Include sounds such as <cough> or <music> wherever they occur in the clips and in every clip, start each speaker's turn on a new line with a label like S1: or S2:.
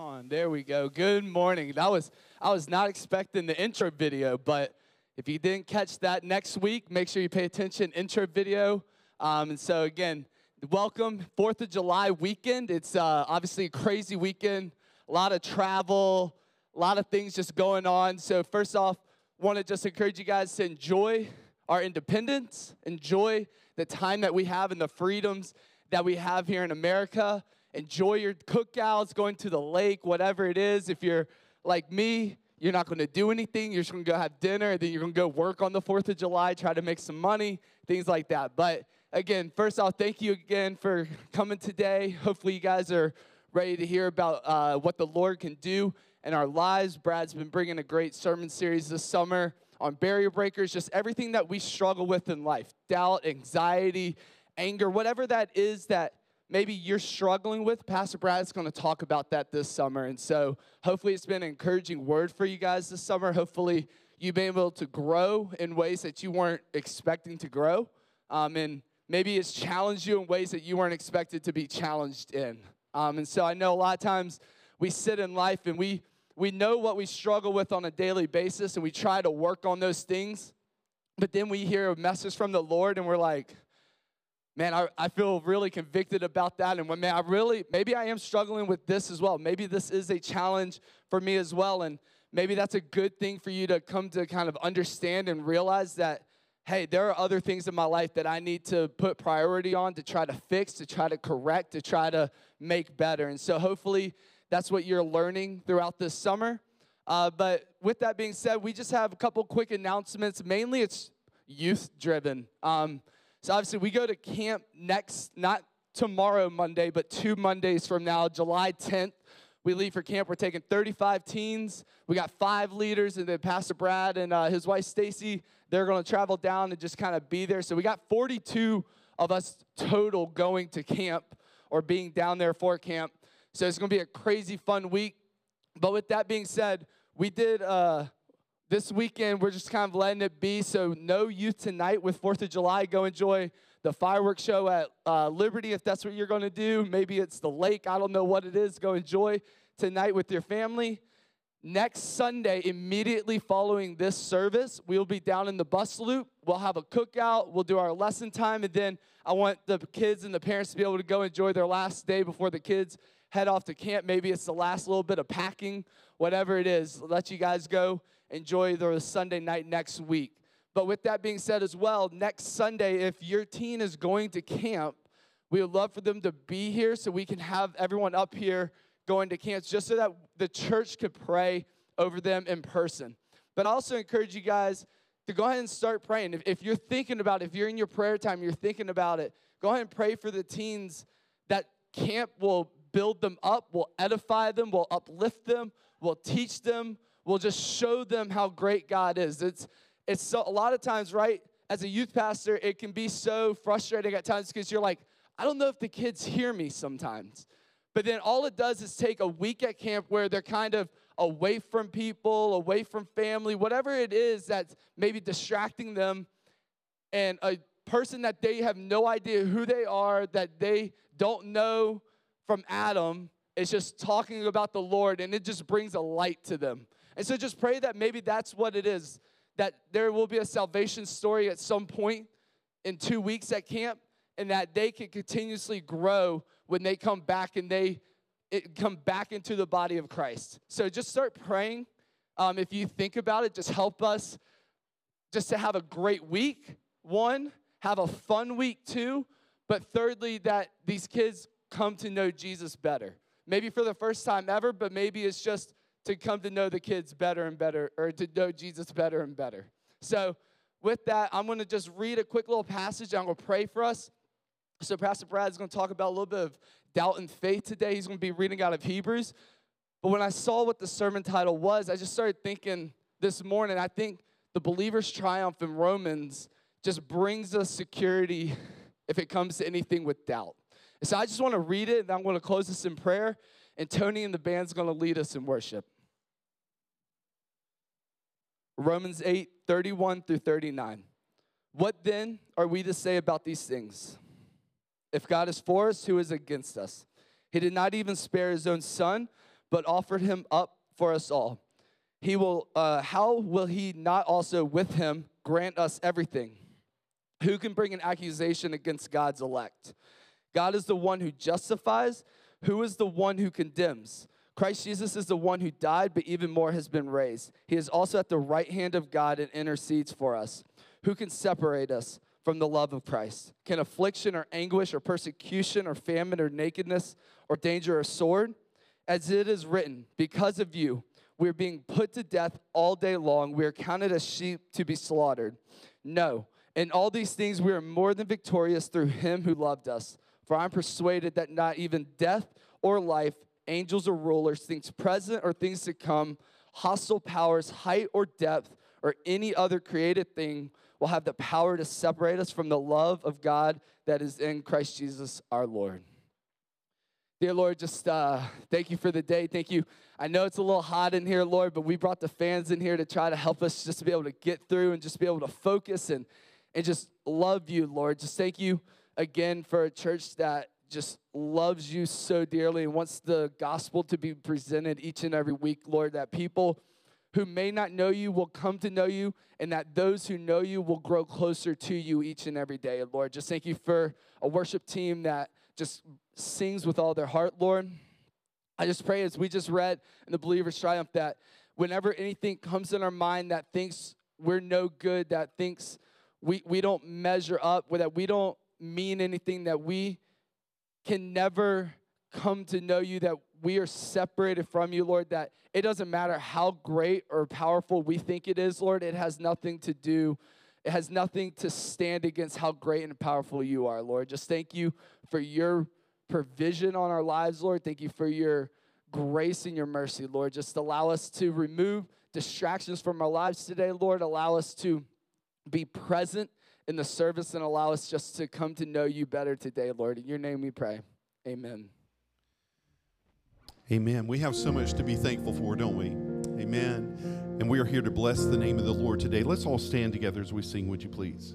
S1: On? There we go. Good morning. That was I was not expecting the intro video, but if you didn't catch that next week, make sure you pay attention. Intro video. Um, and so again, welcome Fourth of July weekend. It's uh, obviously a crazy weekend. A lot of travel, a lot of things just going on. So first off, want to just encourage you guys to enjoy our independence, enjoy the time that we have and the freedoms that we have here in America. Enjoy your cookouts, going to the lake, whatever it is. If you're like me, you're not going to do anything. You're just going to go have dinner, then you're going to go work on the 4th of July, try to make some money, things like that. But again, first off, thank you again for coming today. Hopefully, you guys are ready to hear about uh, what the Lord can do in our lives. Brad's been bringing a great sermon series this summer on barrier breakers, just everything that we struggle with in life doubt, anxiety, anger, whatever that is that maybe you're struggling with, Pastor Brad's going to talk about that this summer. And so hopefully it's been an encouraging word for you guys this summer. Hopefully you've been able to grow in ways that you weren't expecting to grow. Um, and maybe it's challenged you in ways that you weren't expected to be challenged in. Um, and so I know a lot of times we sit in life and we, we know what we struggle with on a daily basis and we try to work on those things. But then we hear a message from the Lord and we're like, man, I, I feel really convicted about that. And when, man, I really, maybe I am struggling with this as well. Maybe this is a challenge for me as well. And maybe that's a good thing for you to come to kind of understand and realize that, hey, there are other things in my life that I need to put priority on to try to fix, to try to correct, to try to make better. And so hopefully that's what you're learning throughout this summer. Uh, but with that being said, we just have a couple quick announcements. Mainly it's youth driven. Um, so obviously, we go to camp next, not tomorrow, Monday, but two Mondays from now, July 10th. We leave for camp. We're taking 35 teens. We got five leaders, and then Pastor Brad and uh, his wife Stacy. They're going to travel down and just kind of be there. So we got 42 of us total going to camp or being down there for camp. So it's going to be a crazy fun week. But with that being said, we did. Uh, this weekend, we're just kind of letting it be. So, no youth tonight with 4th of July. Go enjoy the fireworks show at uh, Liberty if that's what you're going to do. Maybe it's the lake. I don't know what it is. Go enjoy tonight with your family. Next Sunday, immediately following this service, we'll be down in the bus loop. We'll have a cookout. We'll do our lesson time. And then I want the kids and the parents to be able to go enjoy their last day before the kids head off to camp. Maybe it's the last little bit of packing, whatever it is. Let you guys go enjoy the Sunday night next week. But with that being said, as well, next Sunday, if your teen is going to camp, we would love for them to be here so we can have everyone up here going to camps just so that the church could pray over them in person. But I also encourage you guys to go ahead and start praying. If, if you're thinking about it, if you're in your prayer time, you're thinking about it, go ahead and pray for the teens that camp will build them up, will edify them, will uplift them, will teach them, will just show them how great God is. It's it's so a lot of times, right? As a youth pastor, it can be so frustrating at times because you're like, I don't know if the kids hear me sometimes. But then all it does is take a week at camp where they're kind of away from people, away from family, whatever it is that's maybe distracting them, and a person that they have no idea who they are, that they don't know from Adam, is just talking about the Lord, and it just brings a light to them. And so just pray that maybe that's what it is, that there will be a salvation story at some point in two weeks at camp, and that they can continuously grow when they come back and they come back into the body of Christ. So just start praying. Um, if you think about it, just help us just to have a great week, one, have a fun week, two, but thirdly, that these kids come to know Jesus better. Maybe for the first time ever, but maybe it's just to come to know the kids better and better, or to know Jesus better and better. So, with that, I'm going to just read a quick little passage. I'm going to pray for us. So, Pastor Brad is going to talk about a little bit of doubt and faith today. He's going to be reading out of Hebrews. But when I saw what the sermon title was, I just started thinking this morning, I think the believer's triumph in Romans just brings us security if it comes to anything with doubt. So I just want to read it, and I'm going to close this in prayer and Tony and the band's going to lead us in worship. Romans 8, 31 through 39. What then are we to say about these things? If God is for us, who is against us? He did not even spare his own son, but offered him up for us all. He will, uh, how will he not also with him grant us everything? Who can bring an accusation against God's elect? God is the one who justifies. Who is the one who condemns? Christ Jesus is the one who died, but even more has been raised. He is also at the right hand of God and intercedes for us. Who can separate us from the love of Christ? Can affliction or anguish or persecution or famine or nakedness or danger or sword? As it is written, because of you, we are being put to death all day long. We are counted as sheep to be slaughtered. No, in all these things we are more than victorious through him who loved us. For I'm persuaded that not even death or life, angels or rulers, things present or things to come, hostile powers, height or depth, or any other created thing will have the power to separate us from the love of God that is in Christ Jesus our Lord. Dear Lord, just uh, thank you for the day. Thank you. I know it's a little hot in here, Lord, but we brought the fans in here to try to help us just to be able to get through and just be able to focus and, and just love you, Lord. Just thank you again for a church that just loves you so dearly and wants the gospel to be presented each and every week, Lord, that people who may not know you will come to know you, and that those who know you will grow closer to you each and every day, Lord. Just thank you for a worship team that just sings with all their heart, Lord. I just pray as we just read in the Believer's Triumph that whenever anything comes in our mind that thinks we're no good, that thinks we, we don't measure up, that we don't mean anything, that we can never come to know you, that we are separated from you, Lord, that it doesn't matter how great or powerful we think it is, Lord, it has nothing to do, it has nothing to stand against how great and powerful you are, Lord. Just thank you for your provision on our lives, Lord. Thank you for your grace and your mercy, Lord. Just allow us to remove distractions from our lives today, Lord. Allow us to be present in the service and allow us just to come to know you better today, Lord. In your name we pray. Amen.
S2: Amen. We have so much to be thankful for, don't we? Amen. And we are here to bless the name of the Lord today. Let's all stand together as we sing, would you please?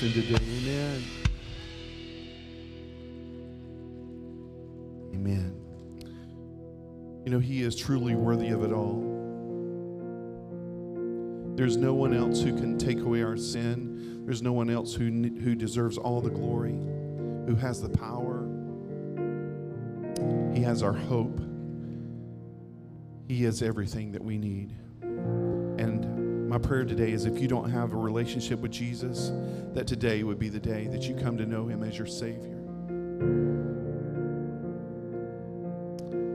S2: Today? Amen. Amen. You know, He is truly worthy of it all. There's no one else who can take away our sin. There's no one else who, who deserves all the glory, who has the power. He has our hope. He is everything that we need. Prayer today is if you don't have a relationship with Jesus, that today would be the day that you come to know Him as your Savior.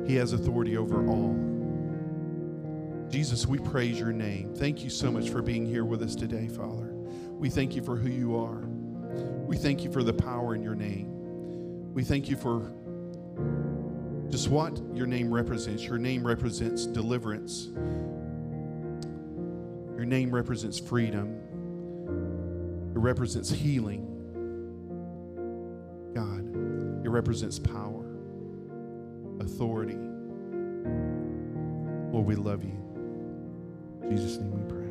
S2: He has authority over all. Jesus, we praise your name. Thank you so much for being here with us today, Father. We thank you for who you are. We thank you for the power in your name. We thank you for just what your name represents. Your name represents deliverance, your name represents freedom, it represents healing. God, it represents power, authority. Lord, we love you. In Jesus' name we pray.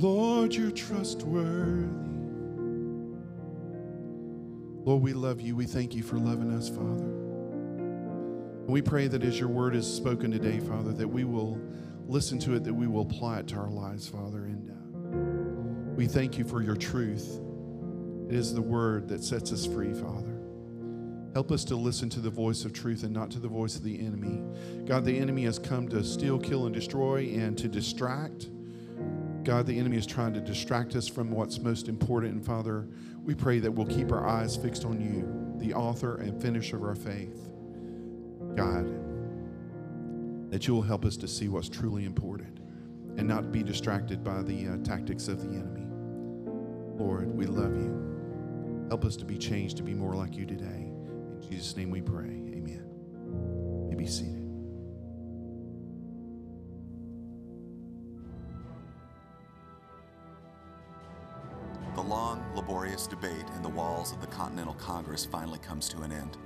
S2: Lord, you're trustworthy. Lord, we love you. We thank you for loving us, Father. We pray that as your word is spoken today, Father, that we will listen to it, that we will apply it to our lives, Father. And uh, we thank you for your truth. It is the word that sets us free, Father. Help us to listen to the voice of truth and not to the voice of the enemy. God, the enemy has come to steal, kill, and destroy and to distract. God, the enemy is trying to distract us from what's most important. And Father, we pray that we'll keep our eyes fixed on you, the author and finisher of our faith. God, that you will help us to see what's truly important and not be distracted by the uh, tactics of the enemy. Lord, we love you. Help us to be changed to be more like you today. In Jesus' name we pray. Amen. You may be seated.
S3: Laborious debate in the walls of the Continental Congress finally comes to an end.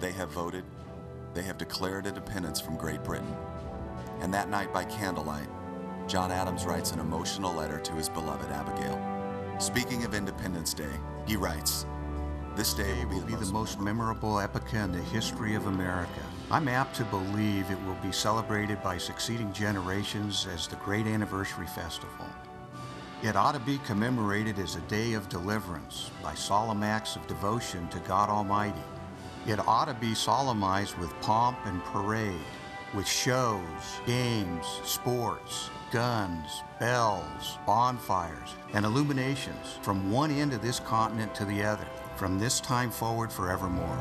S3: They have voted, they have declared independence from Great Britain. And that night by candlelight, John Adams writes an emotional letter to his beloved Abigail. Speaking of Independence Day, he writes, This day will
S4: will be the most memorable epoch in the history of America. I'm apt to believe it will be celebrated by succeeding generations as the great anniversary festival. It ought to be commemorated as a day of deliverance by solemn acts of devotion to God Almighty. It ought to be solemnized with pomp and parade, with shows, games, sports, guns, bells, bonfires, and illuminations from one end of this continent to the other, from this time forward forevermore.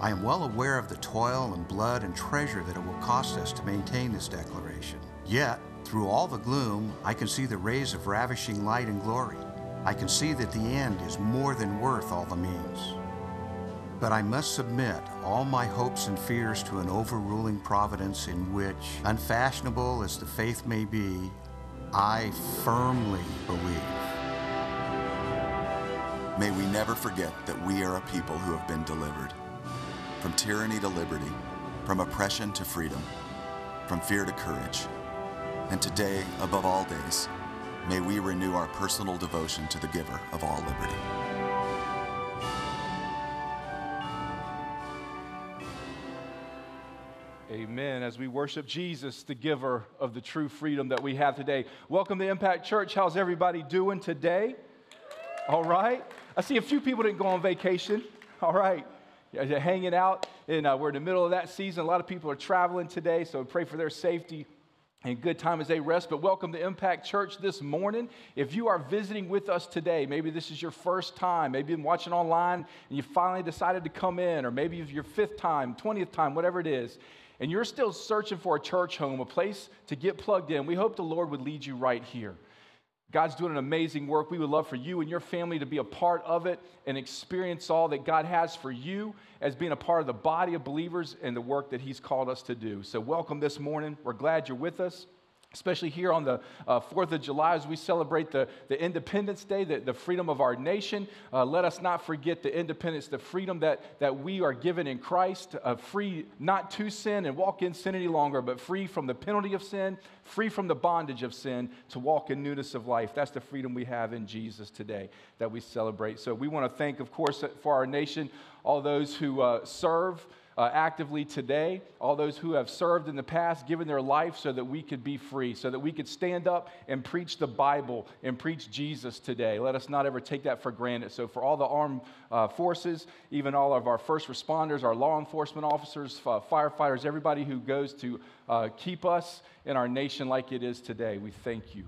S4: I am well aware of the toil and blood and treasure that it will cost us to maintain this declaration. Yet, through all the gloom, I can see the rays of ravishing light and glory. I can see that the end is more than worth all the means. But I must submit all my hopes and fears to an overruling providence in which, unfashionable as the faith may be, I firmly believe.
S3: May we never forget that we are a people who have been delivered. From tyranny to liberty, from oppression to freedom, from fear to courage. And today, above all days, may we renew our personal devotion to the giver of all liberty.
S5: Amen. As we worship Jesus, the giver of the true freedom that we have today. Welcome to Impact Church. How's everybody doing today? All right. I see a few people didn't go on vacation. All right. Yeah, hanging out, and uh, we're in the middle of that season. A lot of people are traveling today, so pray for their safety and good time as they rest. But welcome to Impact Church this morning. If you are visiting with us today, maybe this is your first time, maybe you've been watching online and you finally decided to come in, or maybe it's your fifth time, 20th time, whatever it is, and you're still searching for a church home, a place to get plugged in, we hope the Lord would lead you right here. God's doing an amazing work. We would love for you and your family to be a part of it and experience all that God has for you as being a part of the body of believers and the work that He's called us to do. So, welcome this morning. We're glad you're with us. Especially here on the uh, 4th of July as we celebrate the, the Independence Day, the, the freedom of our nation. Uh, let us not forget the independence, the freedom that, that we are given in Christ, uh, free not to sin and walk in sin any longer, but free from the penalty of sin, free from the bondage of sin, to walk in newness of life. That's the freedom we have in Jesus today that we celebrate. So we want to thank, of course, for our nation, all those who uh, serve uh, actively today, all those who have served in the past, given their life so that we could be free, so that we could stand up and preach the Bible and preach Jesus today. Let us not ever take that for granted. So, for all the armed uh, forces, even all of our first responders, our law enforcement officers, uh, firefighters, everybody who goes to uh, keep us in our nation like it is today, we thank you.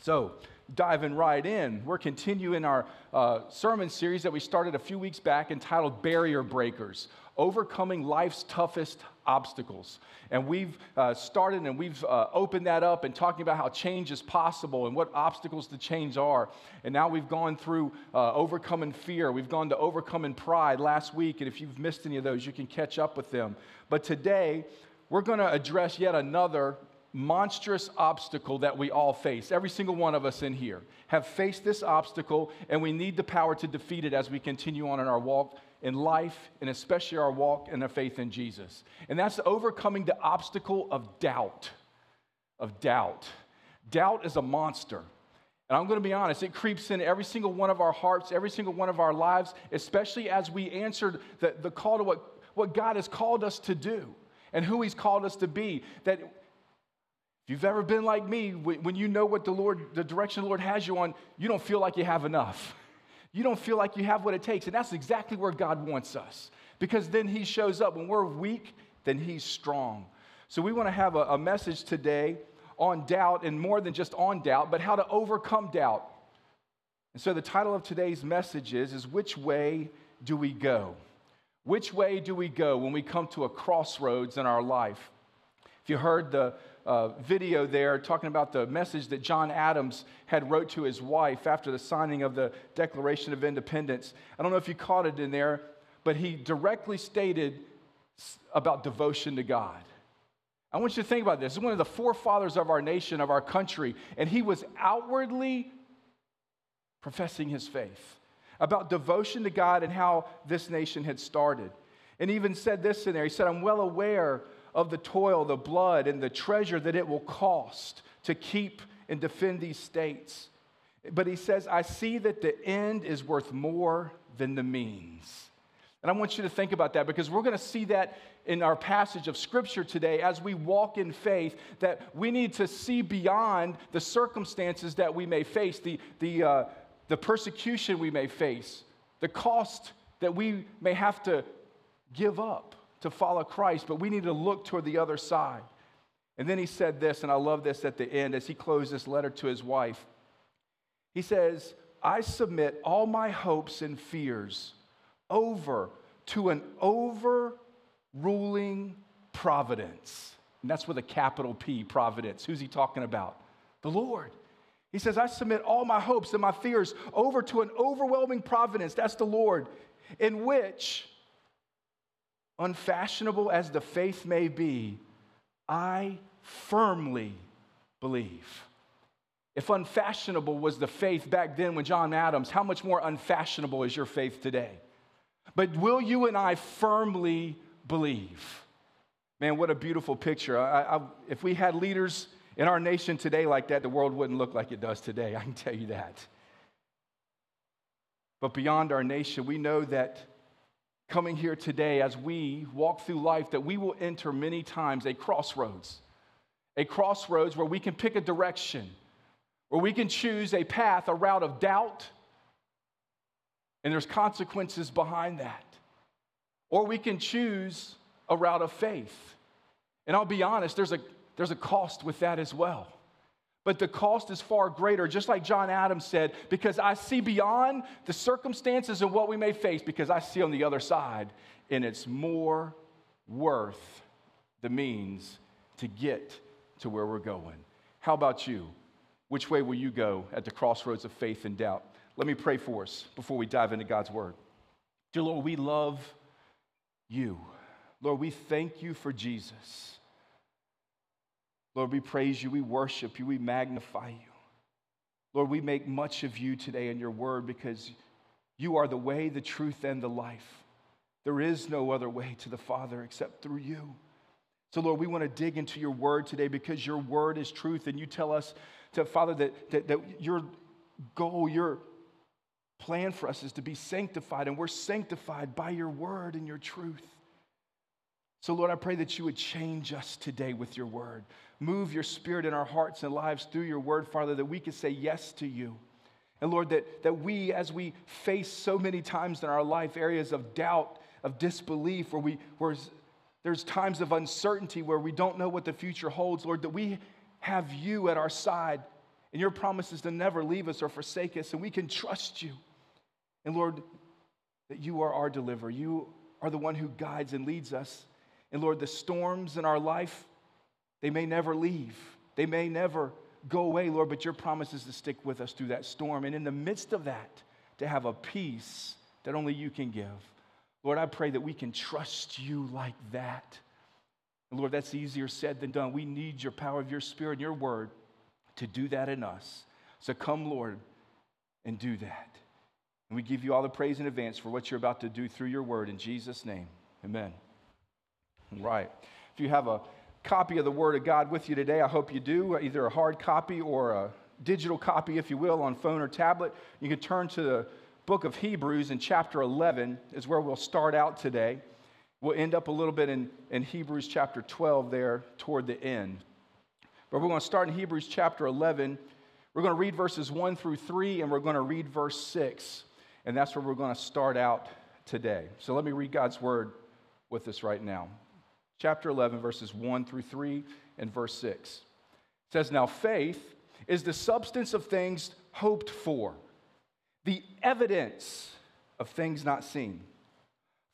S5: So, diving right in, we're continuing our uh, sermon series that we started a few weeks back entitled Barrier Breakers Overcoming Life's Toughest Obstacles. And we've uh, started and we've uh, opened that up and talking about how change is possible and what obstacles to change are. And now we've gone through uh, overcoming fear. We've gone to overcoming pride last week. And if you've missed any of those, you can catch up with them. But today, we're going to address yet another monstrous obstacle that we all face. Every single one of us in here have faced this obstacle, and we need the power to defeat it as we continue on in our walk in life, and especially our walk and our faith in Jesus. And that's overcoming the obstacle of doubt. Of doubt. Doubt is a monster. And I'm going to be honest, it creeps in every single one of our hearts, every single one of our lives, especially as we answered the, the call to what, what God has called us to do and who He's called us to be. That if you've ever been like me, when you know what the Lord, the direction the Lord has you on, you don't feel like you have enough. You don't feel like you have what it takes. And that's exactly where God wants us. Because then He shows up. When we're weak, then He's strong. So we want to have a, a message today on doubt, and more than just on doubt, but how to overcome doubt. And so the title of today's message is, is Which Way Do We Go? Which way do we go when we come to a crossroads in our life? If you heard the uh, video there talking about the message that John Adams had wrote to his wife after the signing of the Declaration of Independence, I don't know if you caught it in there, but he directly stated about devotion to God. I want you to think about this. This is one of the forefathers of our nation, of our country, and he was outwardly professing his faith about devotion to God and how this nation had started. And even said this in there. He said, I'm well aware of the toil, the blood, and the treasure that it will cost to keep and defend these states. But he says, I see that the end is worth more than the means. And I want you to think about that because we're going to see that in our passage of scripture today as we walk in faith that we need to see beyond the circumstances that we may face, the, the, uh, the persecution we may face, the cost that we may have to give up to follow Christ, but we need to look toward the other side. And then he said this, and I love this at the end as he closed this letter to his wife. He says, I submit all my hopes and fears over to an overruling providence. And that's with a capital P, providence. Who's he talking about? The Lord. He says, I submit all my hopes and my fears over to an overwhelming providence. That's the Lord, in which, unfashionable as the faith may be, I firmly believe. If unfashionable was the faith back then when John Adams, how much more unfashionable is your faith today? But will you and I firmly believe? Man, what a beautiful picture. I, I, if we had leaders in our nation today like that, the world wouldn't look like it does today. <laughs> I can tell you that. But beyond our nation, we know that coming here today, as we walk through life, that we will enter many times a crossroads. A crossroads where we can pick a direction, where we can choose a path, a route of doubt and there's consequences behind that. Or we can choose a route of faith. And I'll be honest, there's a, there's a cost with that as well. But the cost is far greater, just like John Adams said, because I see beyond the circumstances and what we may face, because I see on the other side, and it's more worth the means to get to where we're going. How about you? Which way will you go at the crossroads of faith and doubt? Let me pray for us before we dive into God's word. Dear Lord, we love you. Lord, we thank you for Jesus. Lord, we praise you, we worship you, we magnify you. Lord, we make much of you today in your word because you are the way, the truth, and the life. There is no other way to the Father except through you. So, Lord, we want to dig into your word today because your word is truth, and you tell us, to, Father, that, that, that your goal, your plan for us is to be sanctified, and we're sanctified by your word and your truth. So, Lord, I pray that you would change us today with your word. Move your spirit in our hearts and lives through your word, Father, that we can say yes to you. And Lord, that, that we, as we face so many times in our life areas of doubt, of disbelief, where, we, where there's times of uncertainty where we don't know what the future holds, Lord, that we have you at our side. And your promise is to never leave us or forsake us, and we can trust you. And Lord, that you are our deliverer. You are the one who guides and leads us. And Lord, the storms in our life, they may never leave, they may never go away, Lord, but your promise is to stick with us through that storm. And in the midst of that, to have a peace that only you can give. Lord, I pray that we can trust you like that. And Lord, that's easier said than done. We need your power of your spirit and your word to do that in us. So come, Lord, and do that. And we give you all the praise in advance for what you're about to do through your word in Jesus' name. Amen. Right. If you have a copy of the Word of God with you today, I hope you do, either a hard copy or a digital copy, if you will, on phone or tablet, you can turn to the book of Hebrews in chapter 11, is where we'll start out today. We'll end up a little bit in, in Hebrews chapter 12 there toward the end. But we're going to start in Hebrews chapter 11. We're going to read verses 1 through 3, and we're going to read verse 6. And that's where we're going to start out today. So let me read God's word with us right now. Chapter 11, verses 1 through 3, and verse 6. It says, Now faith is the substance of things hoped for, the evidence of things not seen.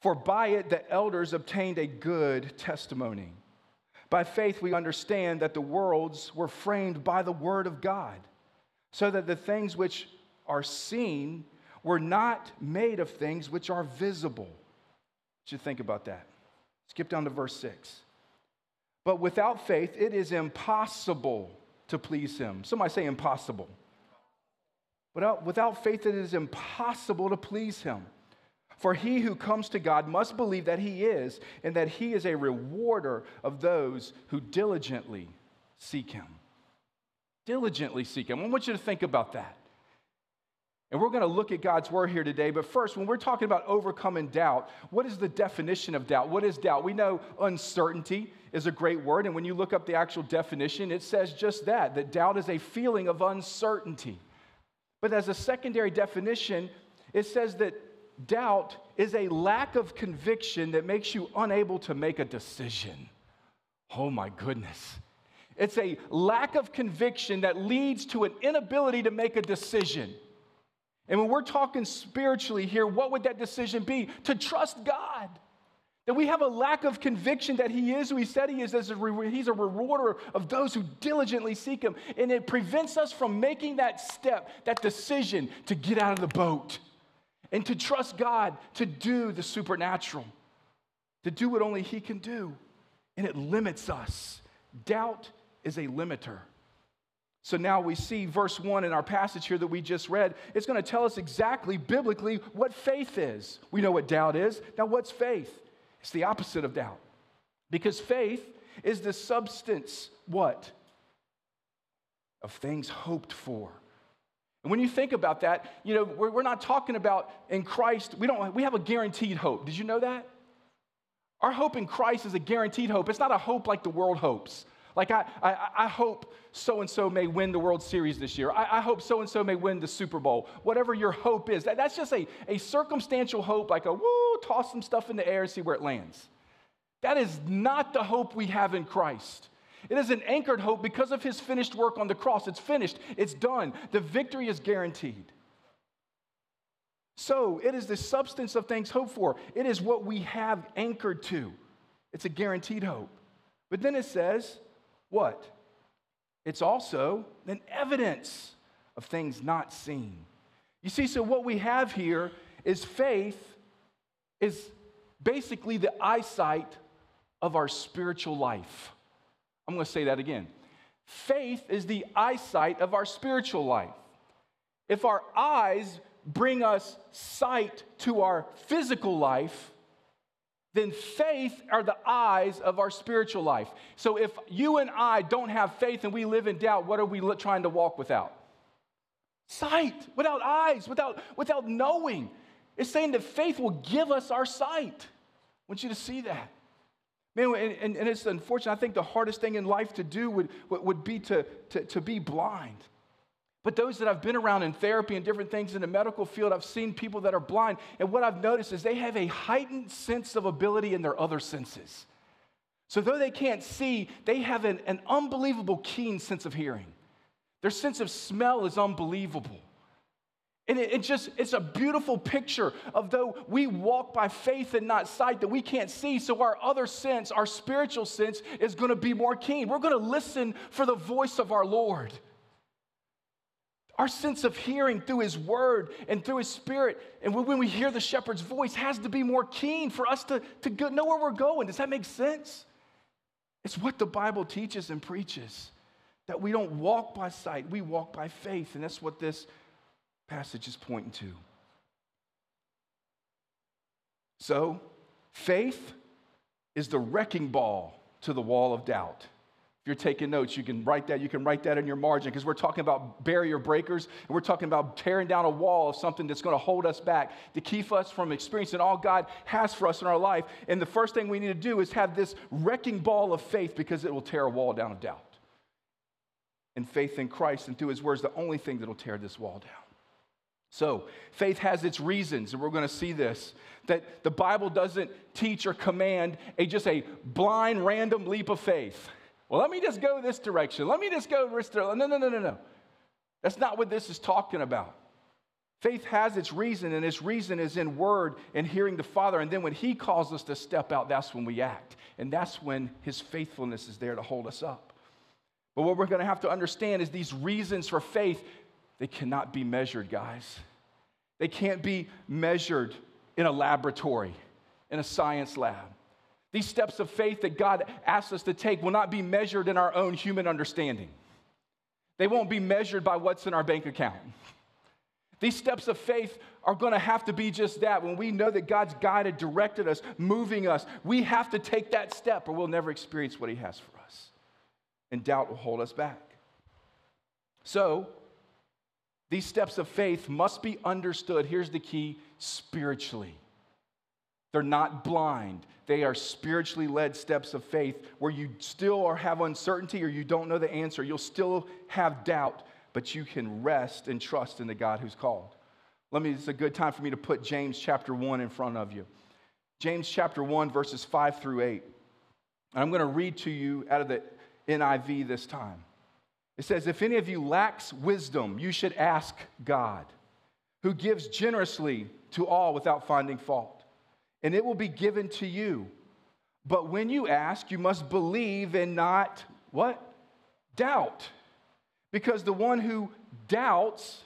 S5: For by it the elders obtained a good testimony. By faith we understand that the worlds were framed by the word of God, so that the things which are seen were not made of things which are visible. You think about that. Skip down to verse 6. But without faith, it is impossible to please him. Somebody say impossible. Without, without faith, it is impossible to please him. For he who comes to God must believe that he is, and that he is a rewarder of those who diligently seek him. Diligently seek him. I want you to think about that. And we're going to look at God's word here today. But first, when we're talking about overcoming doubt, what is the definition of doubt? What is doubt? We know uncertainty is a great word. And when you look up the actual definition, it says just that that doubt is a feeling of uncertainty. But as a secondary definition, it says that doubt is a lack of conviction that makes you unable to make a decision. Oh my goodness. It's a lack of conviction that leads to an inability to make a decision. And when we're talking spiritually here, what would that decision be? To trust God. That we have a lack of conviction that He is who He said He is. As a he's a rewarder of those who diligently seek Him. And it prevents us from making that step, that decision to get out of the boat and to trust God to do the supernatural, to do what only He can do. And it limits us. Doubt is a limiter. So now we see verse 1 in our passage here that we just read. It's going to tell us exactly biblically what faith is. We know what doubt is. Now, what's faith? It's the opposite of doubt. Because faith is the substance, what? Of things hoped for. And when you think about that, you know, we're, we're not talking about in Christ, we don't we have a guaranteed hope. Did you know that? Our hope in Christ is a guaranteed hope. It's not a hope like the world hopes. Like, I, I, I hope so and so may win the World Series this year. I, I hope so and so may win the Super Bowl. Whatever your hope is, that, that's just a, a circumstantial hope, like a woo, toss some stuff in the air and see where it lands. That is not the hope we have in Christ. It is an anchored hope because of his finished work on the cross. It's finished, it's done. The victory is guaranteed. So it is the substance of things hoped for, it is what we have anchored to. It's a guaranteed hope. But then it says, what? It's also an evidence of things not seen. You see, so what we have here is faith is basically the eyesight of our spiritual life. I'm going to say that again. Faith is the eyesight of our spiritual life. If our eyes bring us sight to our physical life, then faith are the eyes of our spiritual life. So if you and I don't have faith and we live in doubt, what are we trying to walk without? Sight, without eyes, without, without knowing. It's saying that faith will give us our sight. I want you to see that. Man, and, and it's unfortunate. I think the hardest thing in life to do would, would be to, to, to be blind. But those that I've been around in therapy and different things in the medical field, I've seen people that are blind. And what I've noticed is they have a heightened sense of ability in their other senses. So, though they can't see, they have an, an unbelievable keen sense of hearing. Their sense of smell is unbelievable. And it, it, just, it's a beautiful picture of though we walk by faith and not sight that we can't see. So our other sense, our spiritual sense, is going to be more keen. We're going to listen for the voice of our Lord. Our sense of hearing through His Word and through His Spirit, and when we hear the shepherd's voice, has to be more keen for us to, to go, know where we're going. Does that make sense? It's what the Bible teaches and preaches that we don't walk by sight, we walk by faith. And that's what this passage is pointing to. So, faith is the wrecking ball to the wall of doubt. You're taking notes, you can write that. You can write that in your margin because we're talking about barrier breakers and we're talking about tearing down a wall of something that's going to hold us back to keep us from experiencing all God has for us in our life. And the first thing we need to do is have this wrecking ball of faith because it will tear a wall down of doubt. And faith in Christ and through His words, the only thing that will tear this wall down. So, faith has its reasons, and we're going to see this that the Bible doesn't teach or command a just a blind, random leap of faith. Well, let me just go this direction. Let me just go this direction. No, no, no, no, no. That's not what this is talking about. Faith has its reason, and its reason is in word and hearing the Father. And then when He calls us to step out, that's when we act. And that's when His faithfulness is there to hold us up. But what we're going to have to understand is these reasons for faith, they cannot be measured, guys. They can't be measured in a laboratory, in a science lab. These steps of faith that God asks us to take will not be measured in our own human understanding. They won't be measured by what's in our bank account. These steps of faith are going to have to be just that. When we know that God's guided, directed us, moving us, we have to take that step or we'll never experience what He has for us. And doubt will hold us back. So, these steps of faith must be understood. Here's the key spiritually. They're not blind. They are spiritually led steps of faith where you still are, have uncertainty or you don't know the answer. You'll still have doubt, but you can rest and trust in the God who's called. Let me, it's a good time for me to put James chapter 1 in front of you. James chapter 1, verses 5 through 8. And I'm going to read to you out of the NIV this time. It says, If any of you lacks wisdom, you should ask God, who gives generously to all without finding fault, and it will be given to you. But when you ask, you must believe and not what? Doubt. Because the one who doubts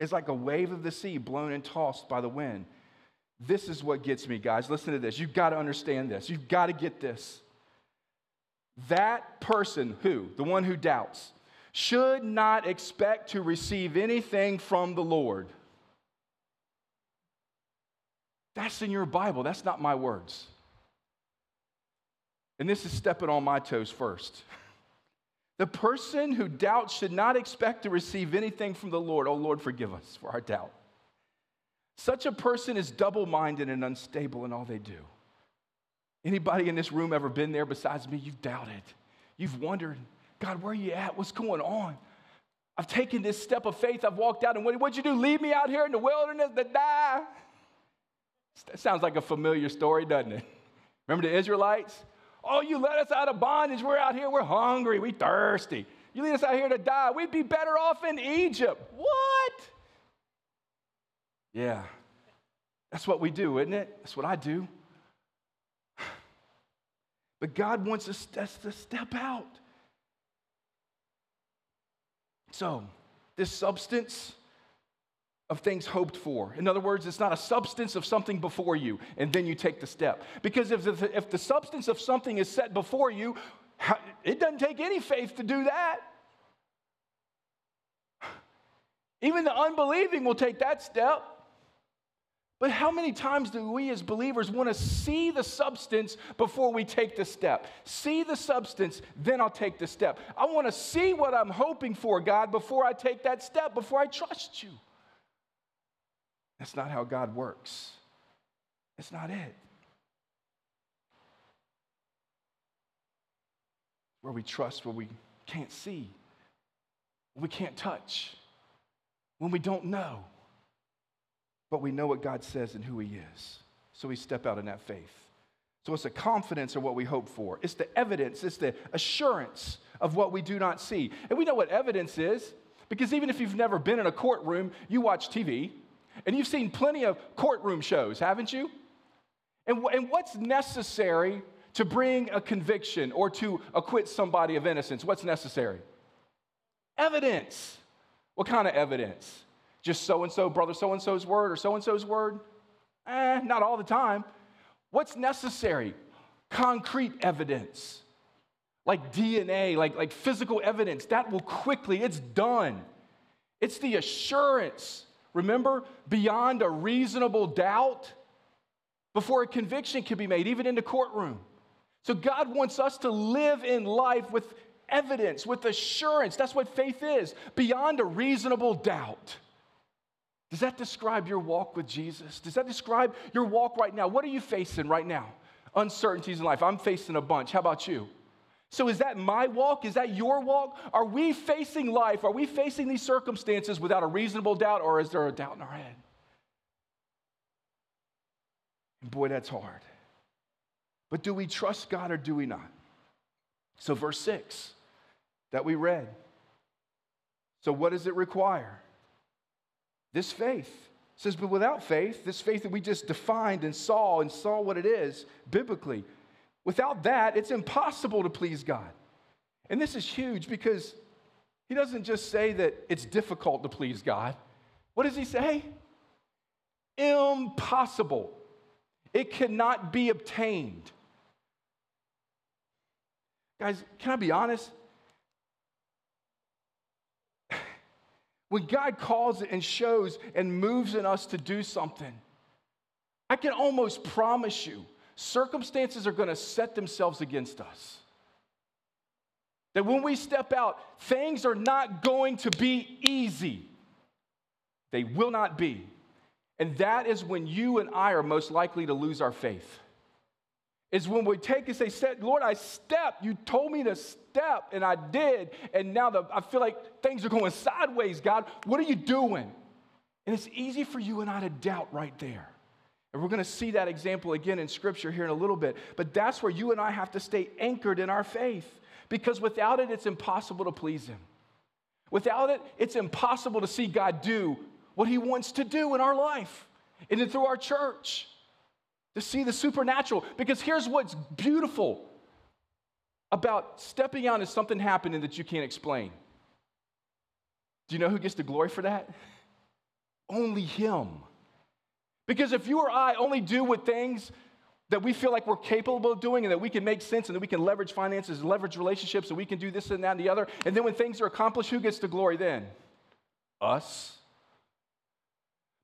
S5: is like a wave of the sea blown and tossed by the wind. This is what gets me, guys. Listen to this. You've got to understand this. You've got to get this. That person who, the one who doubts, should not expect to receive anything from the Lord. That's in your Bible. That's not my words. And this is stepping on my toes first. <laughs> The person who doubts should not expect to receive anything from the Lord. Oh, Lord, forgive us for our doubt. Such a person is double minded and unstable in all they do. Anybody in this room ever been there besides me? You've doubted. You've wondered, God, where are you at? What's going on? I've taken this step of faith. I've walked out, and what, would you do? Leave me out here in the wilderness to die? That sounds like a familiar story, doesn't it? Remember the Israelites? Oh, you let us out of bondage. We're out here. We're hungry. We're thirsty. You lead us out here to die. We'd be better off in Egypt. What? Yeah. That's what we do, isn't it? That's what I do. <sighs> But God wants us to step out. So, this substance of things hoped for. In other words, it's not a substance of something before you, and then you take the step. Because if the, if the substance of something is set before you, it doesn't take any faith to do that. Even the unbelieving will take that step. But how many times do we as believers want to see the substance before we take the step? See the substance, then I'll take the step. I want to see what I'm hoping for, God, before I take that step, before I trust you. That's not how God works. That's not it. Where we trust, where we can't see, we can't touch, when we don't know but we know what God says and who He is. So we step out in that faith. So it's the confidence of what we hope for. It's the evidence, it's the assurance of what we do not see. And we know what evidence is because even if you've never been in a courtroom, you watch TV and you've seen plenty of courtroom shows, haven't you? And, and what's necessary to bring a conviction or to acquit somebody of innocence? What's necessary? Evidence. What kind of evidence? Just so and so, brother so and so's word or so and so's word? Eh, not all the time. What's necessary? Concrete evidence, like DNA, like, like physical evidence. That will quickly, it's done. It's the assurance, remember, beyond a reasonable doubt before a conviction can be made, even in the courtroom. So God wants us to live in life with evidence, with assurance. That's what faith is, beyond a reasonable doubt. Does that describe your walk with Jesus? Does that describe your walk right now? What are you facing right now? Uncertainties in life. I'm facing a bunch. How about you? So, is that my walk? Is that your walk? Are we facing life? Are we facing these circumstances without a reasonable doubt, or is there a doubt in our head? Boy, that's hard. But do we trust God or do we not? So, verse 6 that we read. So, what does it require? This faith. It says, but without faith, this faith that we just defined and saw and saw what it is biblically, without that, it's impossible to please God. And this is huge because he doesn't just say that it's difficult to please God. What does he say? Impossible. It cannot be obtained. Guys, can I be honest? <sighs> When God calls and shows and moves in us to do something, I can almost promise you circumstances are going to set themselves against us. That when we step out, things are not going to be easy. They will not be. And that is when you and I are most likely to lose our faith is when we take and say, Lord, I stepped. You told me to step, and I did. And now the, I feel like things are going sideways, God. What are you doing? And it's easy for you and I to doubt right there. And we're going to see that example again in Scripture here in a little bit. But that's where you and I have to stay anchored in our faith because without it, it's impossible to please Him. Without it, it's impossible to see God do what He wants to do in our life and then through our church to see the supernatural. Because here's what's beautiful about stepping out and something happening that you can't explain. Do you know who gets the glory for that? Only Him. Because if you or I only do what things that we feel like we're capable of doing and that we can make sense and that we can leverage finances and leverage relationships and we can do this and that and the other, and then when things are accomplished, who gets the glory then? Us.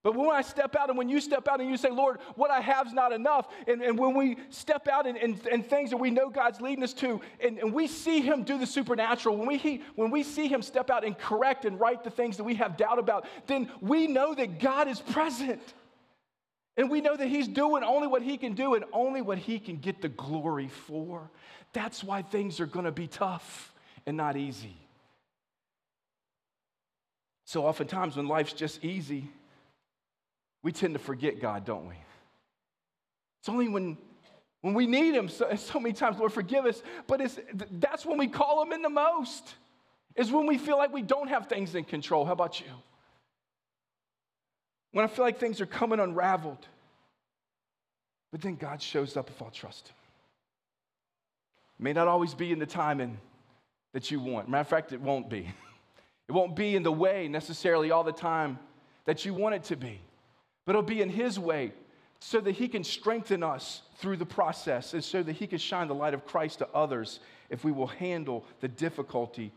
S5: But when I step out and when you step out and you say, Lord, what I have is not enough, and, and when we step out and, and, and things that we know God's leading us to, and, and we see Him do the supernatural, when we, he, when we see Him step out and correct and right the things that we have doubt about, then we know that God is present. And we know that He's doing only what He can do and only what He can get the glory for. That's why things are going to be tough and not easy. So, oftentimes, when life's just easy, we tend to forget God, don't we? It's only when, when we need Him so, so many times, Lord, forgive us, but it's, that's when we call Him in the most, is when we feel like we don't have things in control. How about you? When I feel like things are coming unraveled, but then God shows up if I'll trust Him. It may not always be in the timing that you want. Matter of fact, it won't be. <laughs> It won't be in the way necessarily all the time that you want it to be but it'll be in His way so that He can strengthen us through the process and so that He can shine the light of Christ to others if we will handle the difficulty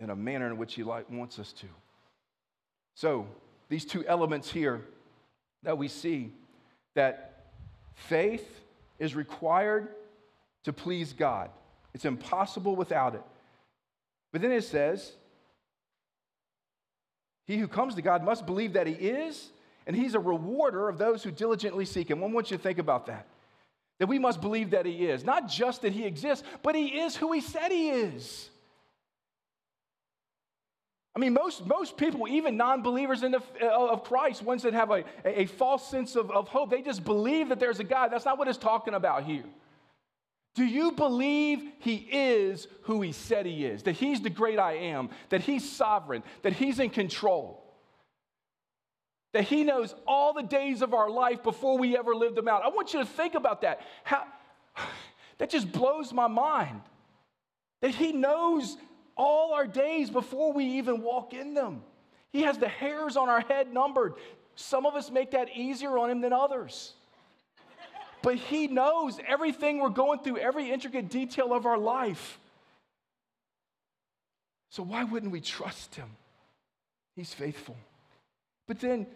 S5: in a manner in which He wants us to. So, these two elements here that we see that faith is required to please God. It's impossible without it. But then it says he who comes to God must believe that He is, and He's a rewarder of those who diligently seek Him. I want you to think about that. That we must believe that He is. Not just that He exists, but He is who He said He is. I mean, most, most people, even non believers uh, of Christ, ones that have a, a false sense of, of hope, they just believe that there's a God. That's not what it's talking about here. Do you believe he is who he said he is? That he's the great I am, that he's sovereign, that he's in control, that he knows all the days of our life before we ever lived them out? I want you to think about that. How, <sighs> that just blows my mind. That he knows all our days before we even walk in them. He has the hairs on our head numbered. Some of us make that easier on him than others but He knows everything we're going through, every intricate detail of our life. So why wouldn't we trust Him? He's faithful. But then,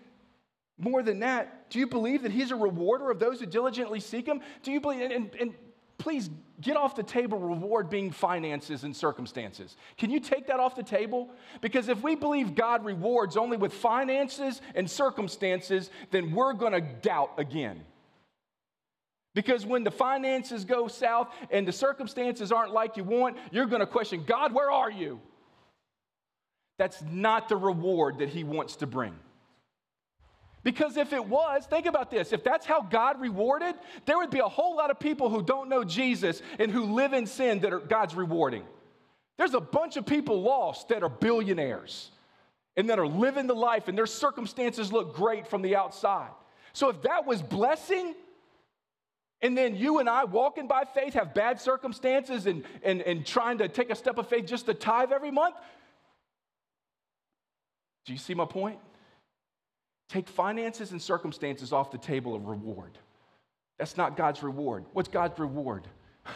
S5: more than that, do you believe that He's a rewarder of those who diligently seek Him? Do you believe, and, and please get off the table reward being finances and circumstances. Can you take that off the table? Because if we believe God rewards only with finances and circumstances, then we're going to doubt again. Because when the finances go south and the circumstances aren't like you want, you're going to question God, where are you? That's not the reward that He wants to bring. Because if it was, think about this if that's how God rewarded, there would be a whole lot of people who don't know Jesus and who live in sin that are God's rewarding. There's a bunch of people lost that are billionaires and that are living the life and their circumstances look great from the outside. So if that was blessing, and then you and I walking by faith have bad circumstances and, and, and trying to take a step of faith just to tithe every month. Do you see my point? Take finances and circumstances off the table of reward. That's not God's reward. What's God's reward? <laughs>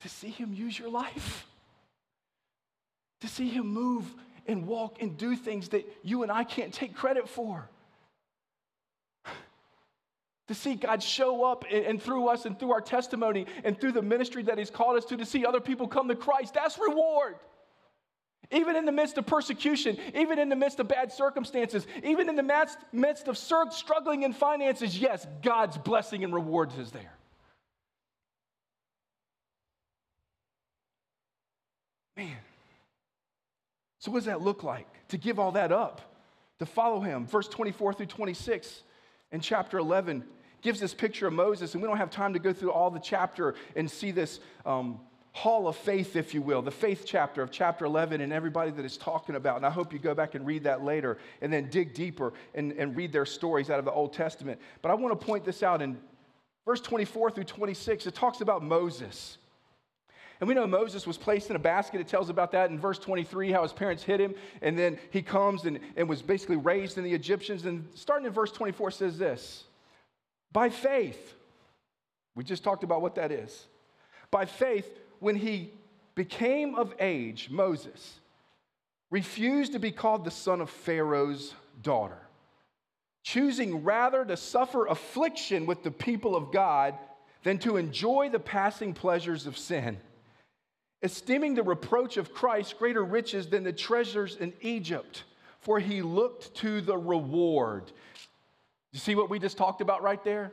S5: to see Him use your life, to see Him move and walk and do things that you and I can't take credit for. <sighs> To see God show up and, and, through us and through our testimony and through the ministry that He's called us to, to see other people come to Christ, that's reward. Even in the midst of persecution, even in the midst of bad circumstances, even in the midst of struggling in finances, yes, God's blessing and rewards is there. Man. So, what does that look like to give all that up, to follow him? Verse 24 through 26 in chapter 11 gives this picture of Moses, and we don't have time to go through all the chapter and see this um, hall of faith, if you will, the faith chapter of chapter 11 and everybody that is talking about. And I hope you go back and read that later and then dig deeper and, and read their stories out of the Old Testament. But I want to point this out in verse 24 through 26. It talks about Moses. And we know Moses was placed in a basket. It tells about that in verse 23, how his parents hid him. And then he comes and, and was basically raised in the Egyptians. And starting in verse 24 says this By faith, we just talked about what that is. By faith, when he became of age, Moses refused to be called the son of Pharaoh's daughter, choosing rather to suffer affliction with the people of God than to enjoy the passing pleasures of sin, esteeming the reproach of Christ greater riches than the treasures in Egypt, for he looked to the reward. You see what we just talked about right there?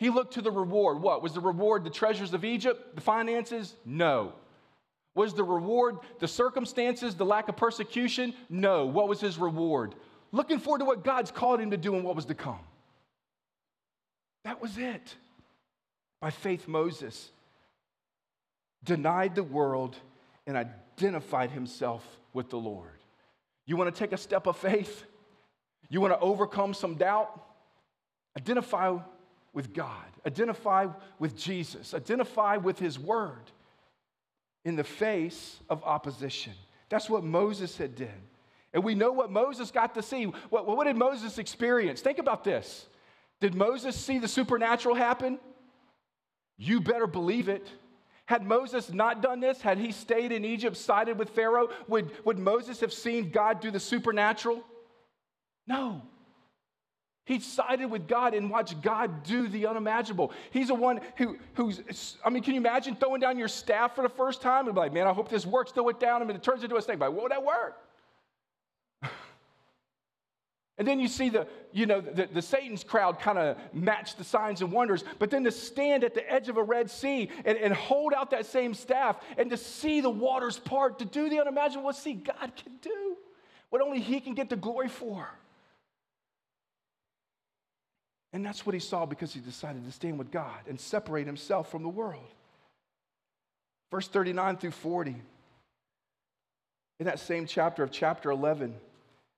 S5: He looked to the reward. What? Was the reward the treasures of Egypt, the finances? No. Was the reward the circumstances, the lack of persecution? No. What was his reward? Looking forward to what God's called him to do and what was to come. That was it. By faith, Moses denied the world and identified himself with the Lord. You want to take a step of faith? You want to overcome some doubt? Identify with God, identify with Jesus, identify with His Word in the face of opposition. That's what Moses had did. And we know what Moses got to see. What, what did Moses experience? Think about this. Did Moses see the supernatural happen? You better believe it. Had Moses not done this, had he stayed in Egypt, sided with Pharaoh, would, would Moses have seen God do the supernatural? No. He sided with God and watched God do the unimaginable. He's the one who, who's, I mean, can you imagine throwing down your staff for the first time and be like, man, I hope this works, throw it down, I mean, it turns into a snake. Like, would that work? <laughs> and then you see the, you know, the, the Satan's crowd kind of match the signs and wonders, but then to stand at the edge of a Red Sea and, and hold out that same staff and to see the waters part, to do the unimaginable, see God can do what only He can get the glory for. And that's what he saw because he decided to stand with God and separate himself from the world. Verse 39 through 40, in that same chapter of chapter 11,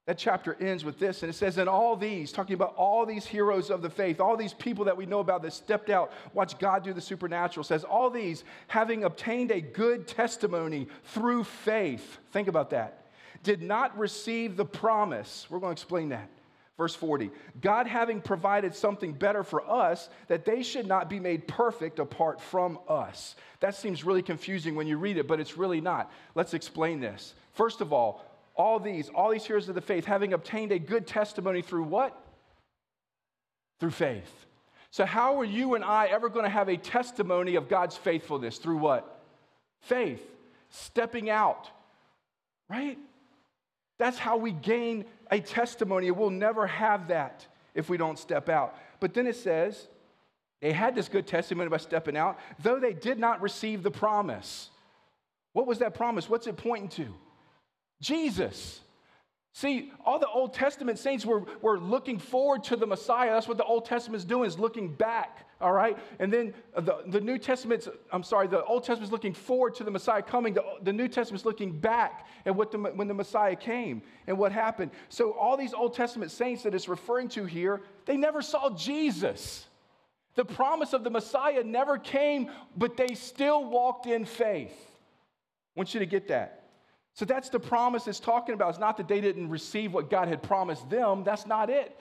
S5: that chapter ends with this, and it says, And all these, talking about all these heroes of the faith, all these people that we know about that stepped out, watch God do the supernatural, says, All these, having obtained a good testimony through faith, think about that, did not receive the promise. We're going to explain that Verse 40 God having provided something better for us, that they should not be made perfect apart from us. That seems really confusing when you read it, but it's really not. Let's explain this. First of all, all these, all these heroes of the faith, having obtained a good testimony through what? through faith. So, how are you and I ever going to have a testimony of God's faithfulness? Through what? Faith, stepping out, right? That's how we gain a testimony. We'll never have that if we don't step out. But then it says, they had this good testimony by stepping out, though they did not receive the promise. What was that promise? What's it pointing to? Jesus. See, all the Old Testament saints were, were looking forward to the Messiah. That's what the Old Testament is doing, is looking back, all right? And then the, the New Testament's, I'm sorry, the Old Testament's looking forward to the Messiah coming. The, the New Testament's looking back at what the, when the Messiah came and what happened. So all these Old Testament saints that it's referring to here, they never saw Jesus. The promise of the Messiah never came, but they still walked in faith. I want you to get that. So that's the promise it's talking about. It's not that they didn't receive what God had promised them. That's not it.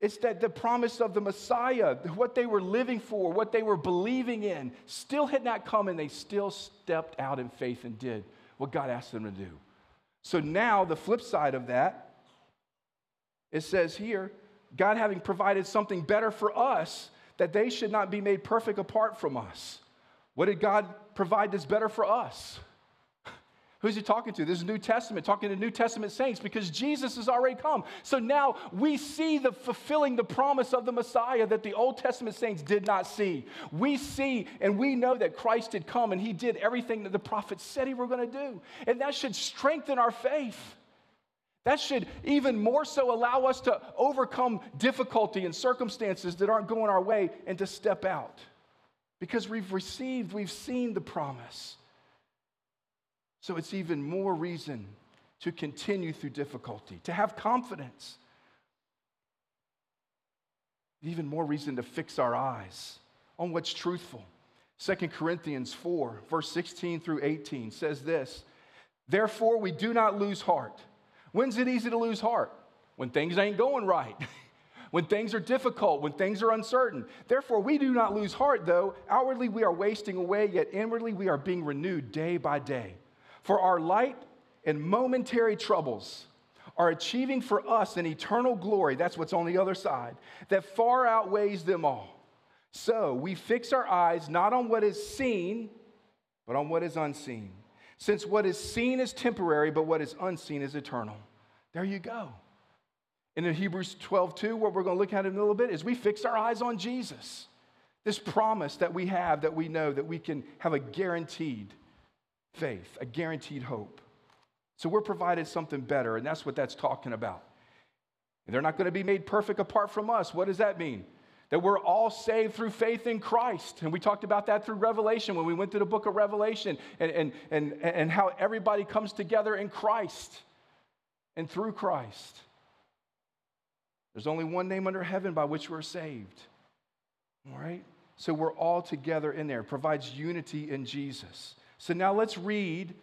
S5: It's that the promise of the Messiah, what they were living for, what they were believing in, still had not come, and they still stepped out in faith and did what God asked them to do. So now, the flip side of that, it says here, God having provided something better for us, that they should not be made perfect apart from us. What did God provide that's better for us? Who's he talking to? This is New Testament, talking to New Testament saints because Jesus has already come. So now we see the fulfilling the promise of the Messiah that the Old Testament saints did not see. We see and we know that Christ had come and he did everything that the prophets said he were going to do. And that should strengthen our faith. That should even more so allow us to overcome difficulty and circumstances that aren't going our way and to step out. Because we've received, we've seen the promise. So it's even more reason to continue through difficulty, to have confidence. Even more reason to fix our eyes on what's truthful. 2 Corinthians 4, verse 16 through 18 says this Therefore, we do not lose heart. When's it easy to lose heart? When things ain't going right. <laughs> when things are difficult, when things are uncertain. Therefore, we do not lose heart, though outwardly we are wasting away, yet inwardly we are being renewed day by day. For our light and momentary troubles are achieving for us an eternal glory, that's what's on the other side, that far outweighs them all. So we fix our eyes not on what is seen, but on what is unseen. Since what is seen is temporary, but what is unseen is eternal. There you go. In Hebrews 12, 2, what we're going to look at in a little bit is we fix our eyes on Jesus. This promise that we have, that we know that we can have a guaranteed faith, a guaranteed hope. So we're provided something better, and that's what that's talking about. And they're not going to be made perfect apart from us. What does that mean? That we're all saved through faith in Christ. And we talked about that through Revelation when we went through the book of Revelation and, and, and, and how everybody comes together in Christ and through Christ. There's only one name under heaven by which we're saved. All right? So we're all together in there. It provides unity in Jesus. So now let's read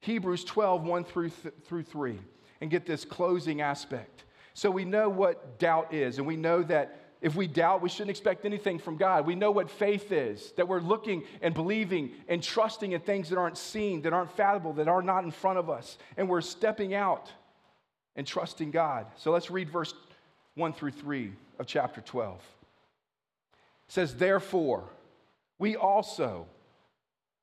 S5: Hebrews 12, 1 through, th- through 3, and get this closing aspect. So we know what doubt is, and we know that if we doubt, we shouldn't expect anything from God. We know what faith is, that we're looking and believing and trusting in things that aren't seen, that aren't fathomable, that are not in front of us, and we're stepping out and trusting God. So let's read verse 1 through 3 of chapter 12. It says, Therefore, we also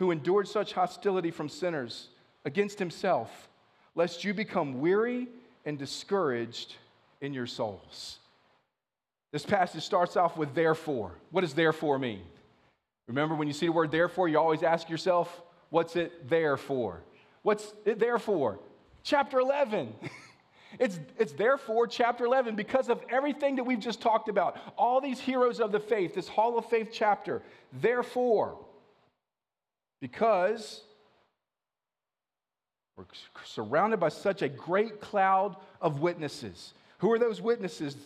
S5: who endured such hostility from sinners against himself, lest you become weary and discouraged in your souls. This passage starts off with therefore. What does therefore mean? Remember, when you see the word therefore, you always ask yourself, what's it there for? What's it there for? Chapter 11. <laughs> it's, it's therefore chapter 11 because of everything that we've just talked about. All these heroes of the faith, this Hall of Faith chapter. Therefore, because we're surrounded by such a great cloud of witnesses. Who are those witnesses?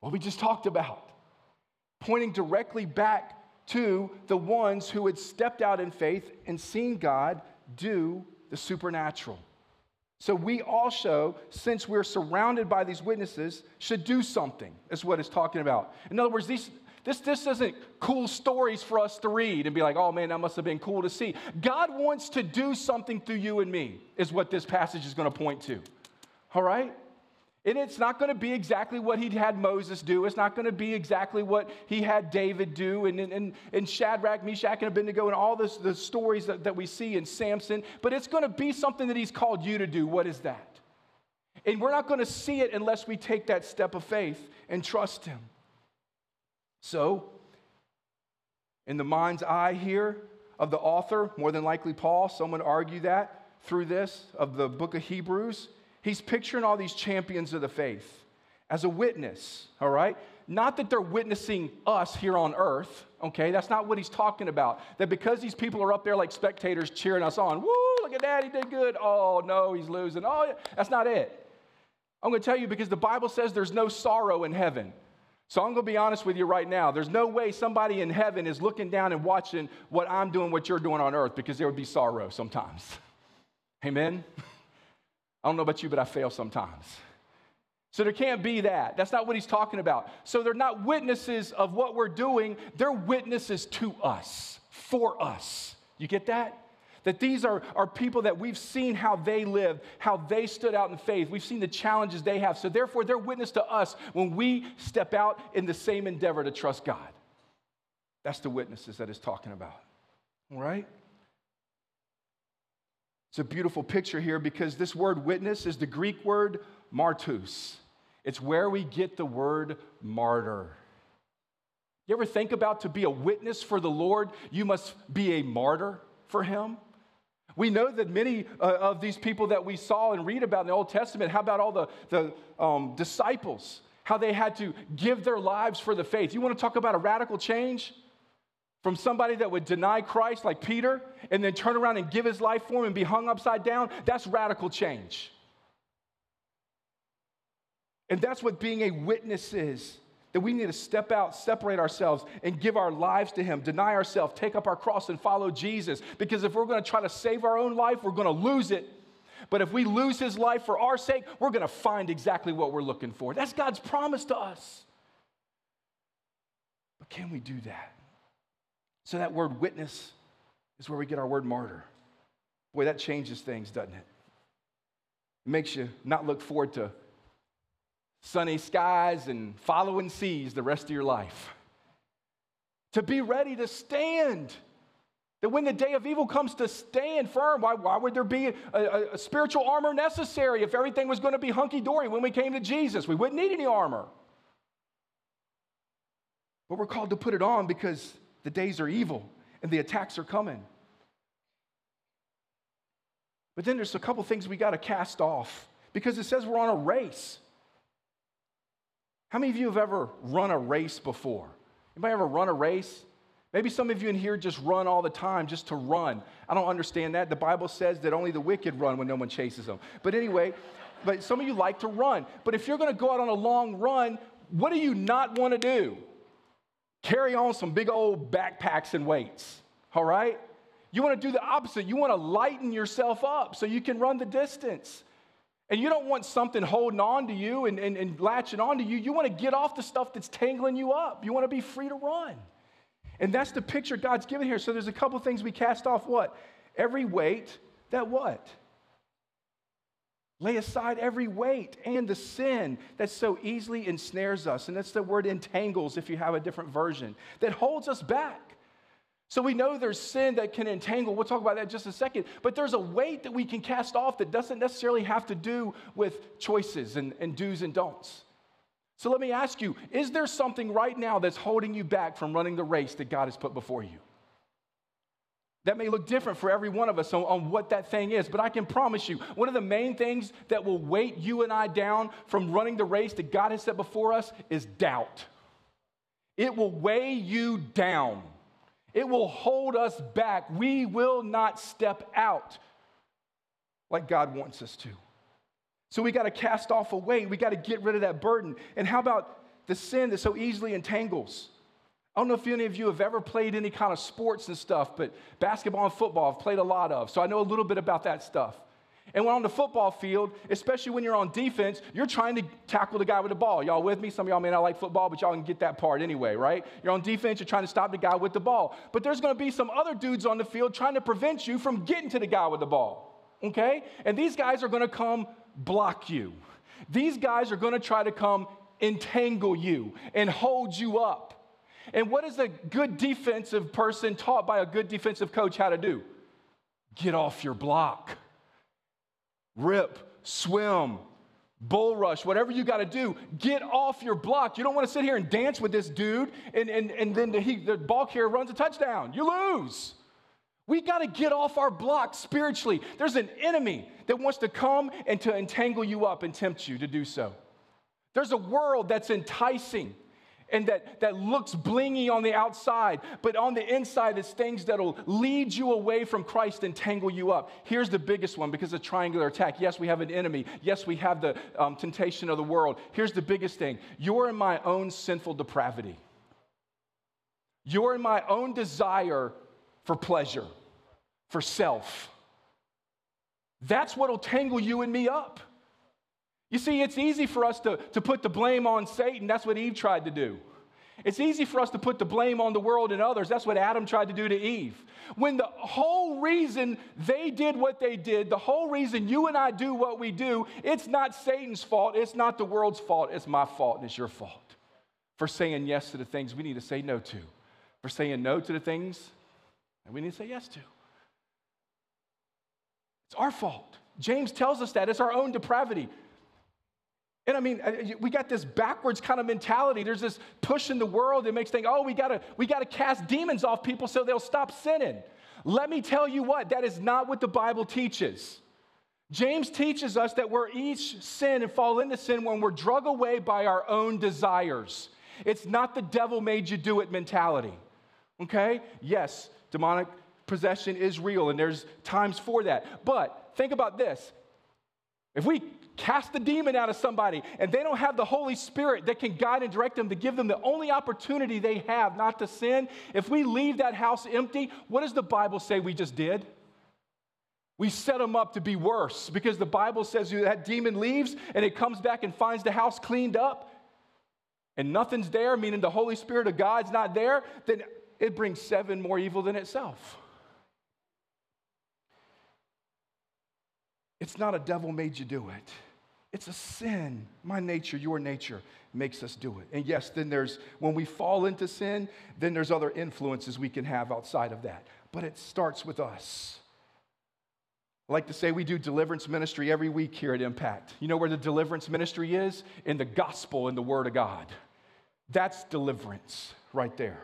S5: Well, we just talked about pointing directly back to the ones who had stepped out in faith and seen God do the supernatural. So we also, since we're surrounded by these witnesses, should do something, is what it's talking about. In other words, these, this, this isn't cool stories for us to read and be like, oh man, that must have been cool to see. God wants to do something through you and me, is what this passage is going to point to. All right? And it's not going to be exactly what he had Moses do. It's not going to be exactly what he had David do, and, and, and Shadrach, Meshach, and Abednego, and all this, the stories that, that we see in Samson. But it's going to be something that he's called you to do. What is that? And we're not going to see it unless we take that step of faith and trust him. So, in the mind's eye here of the author, more than likely Paul, some would argue that through this of the book of Hebrews, he's picturing all these champions of the faith as a witness, all right? Not that they're witnessing us here on earth, okay? That's not what he's talking about. That because these people are up there like spectators cheering us on, woo, look at that, he did good. Oh, no, he's losing. Oh, that's not it. I'm to tell you because the Bible says there's no sorrow in heaven. So I'm going to be honest with you right now. There's no way somebody in heaven is looking down and watching what I'm doing, what you're doing on earth, because there would be sorrow sometimes. <laughs> Amen? I don't know about you, but I fail sometimes. So there can't be that. That's not what he's talking about. So they're not witnesses of what we're doing, they're witnesses to us, for us. You get that? That these are, are people that we've seen how they live, how they stood out in faith. We've seen the challenges they have. So, therefore, they're witness to us when we step out in the same endeavor to trust God. That's the witnesses that is talking about. All right? It's a beautiful picture here because this word witness is the Greek word martus. It's where we get the word martyr. You ever think about to be a witness for the Lord, you must be a martyr for him? We know that many uh, of these people that we saw and read about in the Old Testament, how about all the, the um, disciples, how they had to give their lives for the faith? You want to talk about a radical change? From somebody that would deny Christ, like Peter, and then turn around and give his life for him and be hung upside down, that's radical change. And that's what being a witness is that we need to step out, separate ourselves, and give our lives to Him, deny ourselves, take up our cross, and follow Jesus. Because if we're going to try to save our own life, we're going to lose it. But if we lose His life for our sake, we're going to find exactly what we're looking for. That's God's promise to us. But can we do that? So, that word witness is where we get our word martyr. Boy, that changes things, doesn't it? It makes you not look forward to sunny skies and following seas the rest of your life. To be ready to stand. That when the day of evil comes to stand firm, why, why would there be a, a, a spiritual armor necessary if everything was going to be hunky dory when we came to Jesus? We wouldn't need any armor. But we're called to put it on because the days are evil and the attacks are coming. But then there's a couple things we got to cast off because it says we're on a race. How many of you have ever run a race before? Anybody ever run a race? Maybe some of you in here just run all the time just to run. I don't understand that. The Bible says that only the wicked run when no one chases them. But anyway, but some of you like to run. But if you're going to go out on a long run, what do you not want to do? Carry on some big old backpacks and weights. All right? You want to do the opposite. You want to lighten yourself up so you can run the distance. And you don't want something holding on to you and, and, and latching on to you. You want to get off the stuff that's tangling you up. You want to be free to run. And that's the picture God's given here. So there's a couple things we cast off what? Every weight that what? Lay aside every weight and the sin that so easily ensnares us. And that's the word entangles if you have a different version, that holds us back. So we know there's sin that can entangle. We'll talk about that just a second. But there's a weight that we can cast off that doesn't necessarily have to do with choices and, and do's and don'ts. So let me ask you is there something right now that's holding you back from running the race that God has put before you? That may look different for every one of us on, on, what that thing is, but I can promise you, one of the main things that will weight you and I down from running the race that God has set before us is doubt. It will weigh you down. It will hold us back. We will not step out like God wants us to. So we got to cast off a weight. We got to get rid of that burden. And how about the sin that so easily entangles? I don't know if any of you have ever played any kind of sports and stuff, but basketball and football I've played a lot of, so I know a little bit about that stuff. And when on the football field, especially when you're on defense, you're trying to tackle the guy with the ball. Y'all with me? Some of y'all may not like football, but y'all can get that part anyway, right? You're on defense, you're trying to stop the guy with the ball. But there's going to be some other dudes on the field trying to prevent you from getting to the guy with the ball, okay? And these guys are going to come block you. These guys are going to try to come entangle you and hold you up. And what is a good defensive person taught by a good defensive coach how to do? Get off your block. Rip, swim, bull rush, whatever you got to do, get off your block. You don't want to sit here and dance with this dude, and, and, and then the, he, the ball carrier runs a touchdown. You lose. We got to get off our block spiritually. There's an enemy that wants to come and to entangle you up and tempt you to do so. There's a world that's enticing and that, that looks blingy on the outside, but on the inside, it's things that'll lead you away from Christ and tangle you up. Here's the biggest one because of triangular attack. Yes, we have an enemy. Yes, we have the um, temptation of the world. Here's the biggest thing you're in my own sinful depravity, you're in my own desire for pleasure, for self. That's what'll tangle you and me up. You see, it's easy for us to, to put the blame on Satan. That's what Eve tried to do. It's easy for us to put the blame on the world and others. That's what Adam tried to do to Eve. When the whole reason they did what they did, the whole reason you and I do what we do, it's not Satan's fault. It's not the world's fault. It's my fault and it's your fault for saying yes to the things we need to say no to, for saying no to the things that we need to say yes to. It's our fault. James tells us that it's our own depravity. And I mean, uh, we got this backwards kind of mentality. There's this push in the world that makes think, oh, we gotta, we gotta cast demons off people so they'll stop sinning. Let me tell you what, that is not what the Bible teaches. James teaches us that we're each sin and fall into sin when we're drug away by our own desires. It's not the devil made you do it mentality. Okay? Yes, demonic possession is real and there's times for that. But think about this. If we cast the demon out of somebody and they don't have the Holy Spirit that can guide and direct them to give them the only opportunity they have not to sin, if we leave that house empty, what does the Bible say we just did? We set them up to be worse because the Bible says that demon leaves and it comes back and finds the house cleaned up and nothing's there, meaning the Holy Spirit of God's not there, then it brings seven more evil than itself. It's not a devil made you do it. It's a sin. My nature, your nature makes us do it. And yes, then there's, when we fall into sin, then there's other influences we can have outside of that. But it starts with us. I like to say we do deliverance ministry every week here at Impact. You know where the deliverance ministry is? In the gospel and the word of God. That's deliverance right there.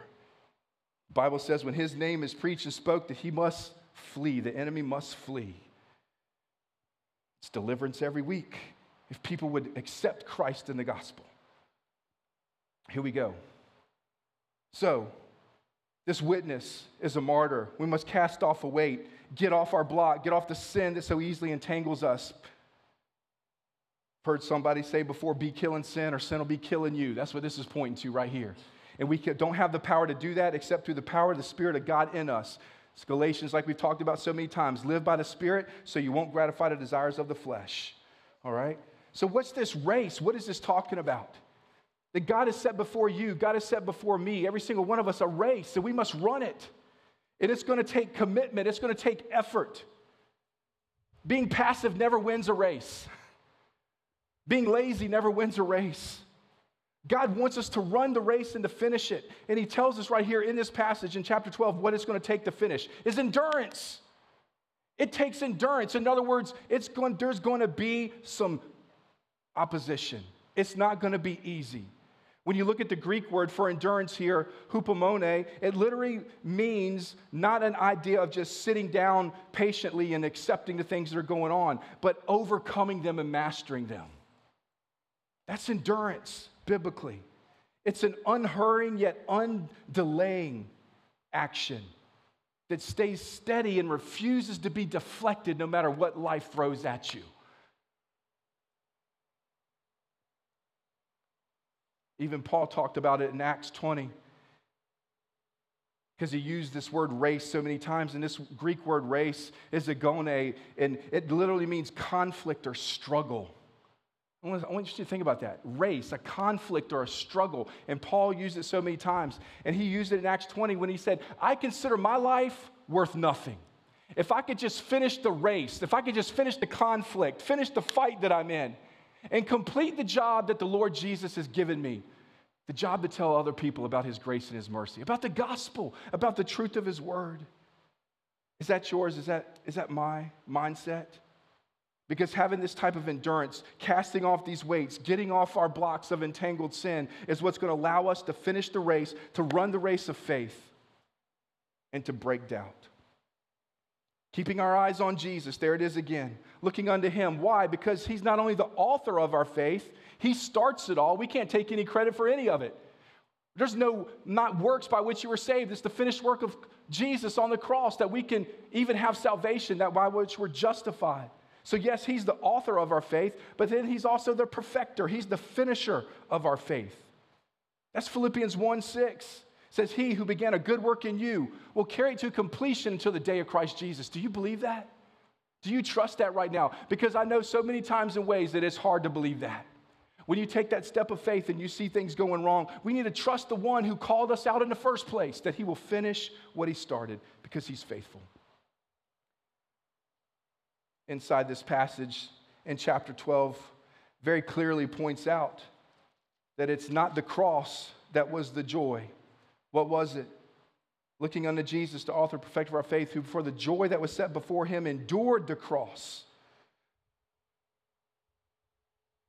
S5: The Bible says when his name is preached and spoke that he must flee, the enemy must flee. It's deliverance every week if people would accept Christ in the gospel. Here we go. So, this witness is a martyr. We must cast off a weight, get off our block, get off the sin that so easily entangles us. Heard somebody say before, be killing sin or sin will be killing you. That's what this is pointing to right here. And we don't have the power to do that except through the power of the Spirit of God in us. It's Galatians, like we've talked about so many times. Live by the Spirit so you won't gratify the desires of the flesh. All right? So, what's this race? What is this talking about? That God has set before you, God has set before me, every single one of us, a race, and we must run it. And it's going to take commitment, it's going to take effort. Being passive never wins a race, being lazy never wins a race. God wants us to run the race and to finish it. And he tells us right here in this passage in chapter 12 what it's going to take to finish is endurance. It takes endurance. In other words, it's going, there's going to be some opposition. It's not going to be easy. When you look at the Greek word for endurance here, hupomone, it literally means not an idea of just sitting down patiently and accepting the things that are going on, but overcoming them and mastering them. That's endurance biblically. It's an unhurrying yet undelaying action that stays steady and refuses to be deflected no matter what life throws at you. Even Paul talked about it in Acts 20. because he used this word race so many times. And this Greek word race is agone, and it literally means conflict or struggle. I want, I want you to think about that. Race, a conflict or a struggle. And Paul used it so many times. And he used it in Acts 20 when he said, I consider my life worth nothing. If I could just finish the race, if I could just finish the conflict, finish the fight that I'm in, and complete the job that the Lord Jesus has given me, the job to tell other people about his grace and his mercy, about the gospel, about the truth of his word. Is that yours? Is that, is that my mindset? Because having this type of endurance, casting off these weights, getting off our blocks of entangled sin is what's going to allow us to finish the race, to run the race of faith, and to break doubt. Keeping our eyes on Jesus, there it is again. Looking unto him. Why? Because he's not only the author of our faith, he starts it all. We can't take any credit for any of it. There's no not works by which you were saved. It's the finished work of Jesus on the cross that we can even have salvation, that by which we're justified. So, yes, he's the author of our faith, but then he's also the perfecter. He's the finisher of our faith. That's Philippians 1 6. It says, He who began a good work in you will carry it to completion until the day of Christ Jesus. Do you believe that? Do you trust that right now? Because I know so many times and ways that it's hard to believe that. When you take that step of faith and you see things going wrong, we need to trust the one who called us out in the first place, that he will finish what he started because he's faithful inside this passage in chapter 12 very clearly points out that it's not the cross that was the joy. What was it? Looking unto Jesus, the author, perfecter of our faith, who for the joy that was set before him endured the cross.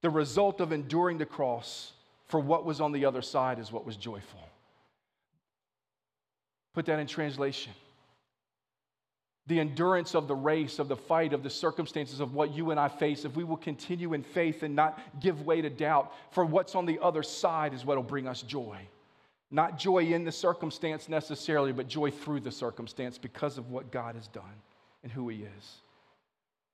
S5: The result of enduring the cross for what was on the other side is what was joyful. Put that in translation the endurance of the race, of the fight, of the circumstances of what you and I face, if we will continue in faith and not give way to doubt, for what's on the other side is what will bring us joy. Not joy in the circumstance necessarily, but joy through the circumstance because of what God has done and who He is.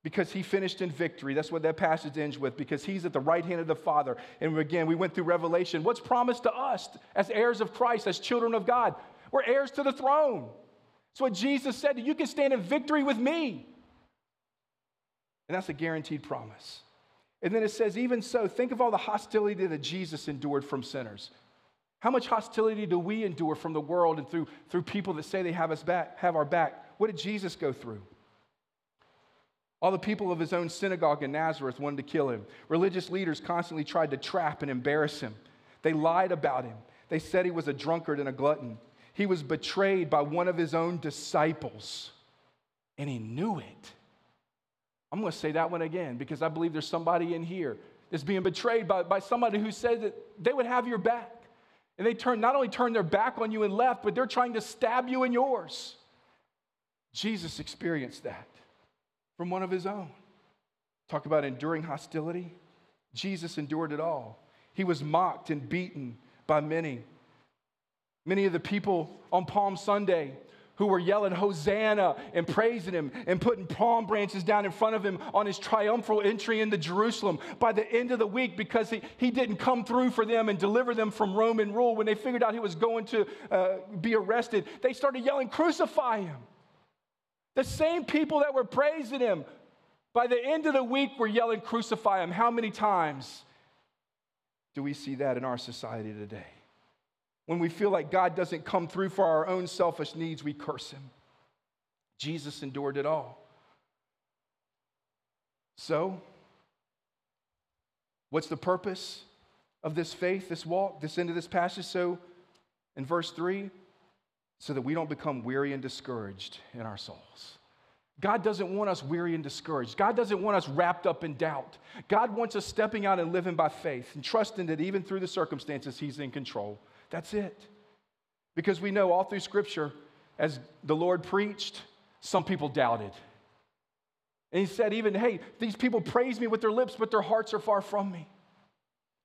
S5: Because He finished in victory. That's what that passage ends with, because He's at the right hand of the Father. And again, we went through Revelation. What's promised to us as heirs of Christ, as children of God? We're heirs to the throne. That's what Jesus said. You can stand in victory with me. And that's a guaranteed promise. And then it says, even so, think of all the hostility that Jesus endured from sinners. How much hostility do we endure from the world and through, through people that say they have us back, have our back? What did Jesus go through? All the people of his own synagogue in Nazareth wanted to kill him. Religious leaders constantly tried to trap and embarrass him. They lied about him. They said he was a drunkard and a glutton. He was betrayed by one of his own disciples, and he knew it. I'm going to say that one again because I believe there's somebody in here that's being betrayed by, by somebody who said that they would have your back. And they turn, not only turn their back on you and left, but they're trying to stab you in yours. Jesus experienced that from one of his own. Talk about enduring hostility. Jesus endured it all. He was mocked and beaten by many. Many of the people on Palm Sunday who were yelling Hosanna and praising him and putting palm branches down in front of him on his triumphal entry into Jerusalem by the end of the week because he, he didn't come through for them and deliver them from Roman rule. When they figured out he was going to uh, be arrested, they started yelling, Crucify him. The same people that were praising him by the end of the week were yelling, Crucify him. How many times do we see that in our society today? When we feel like God doesn't come through for our own selfish needs, we curse him. Jesus endured it all. So, what's the purpose of this faith, this walk, this end of this passage? So, in verse 3, so that we don't become weary and discouraged in our souls. God doesn't want us weary and discouraged. God doesn't want us wrapped up in doubt. God wants us stepping out and living by faith and trusting that even through the circumstances, He's in control. That's it. Because we know all through Scripture, as the Lord preached, some people doubted. And he said, even, hey, these people praise me with their lips, but their hearts are far from me.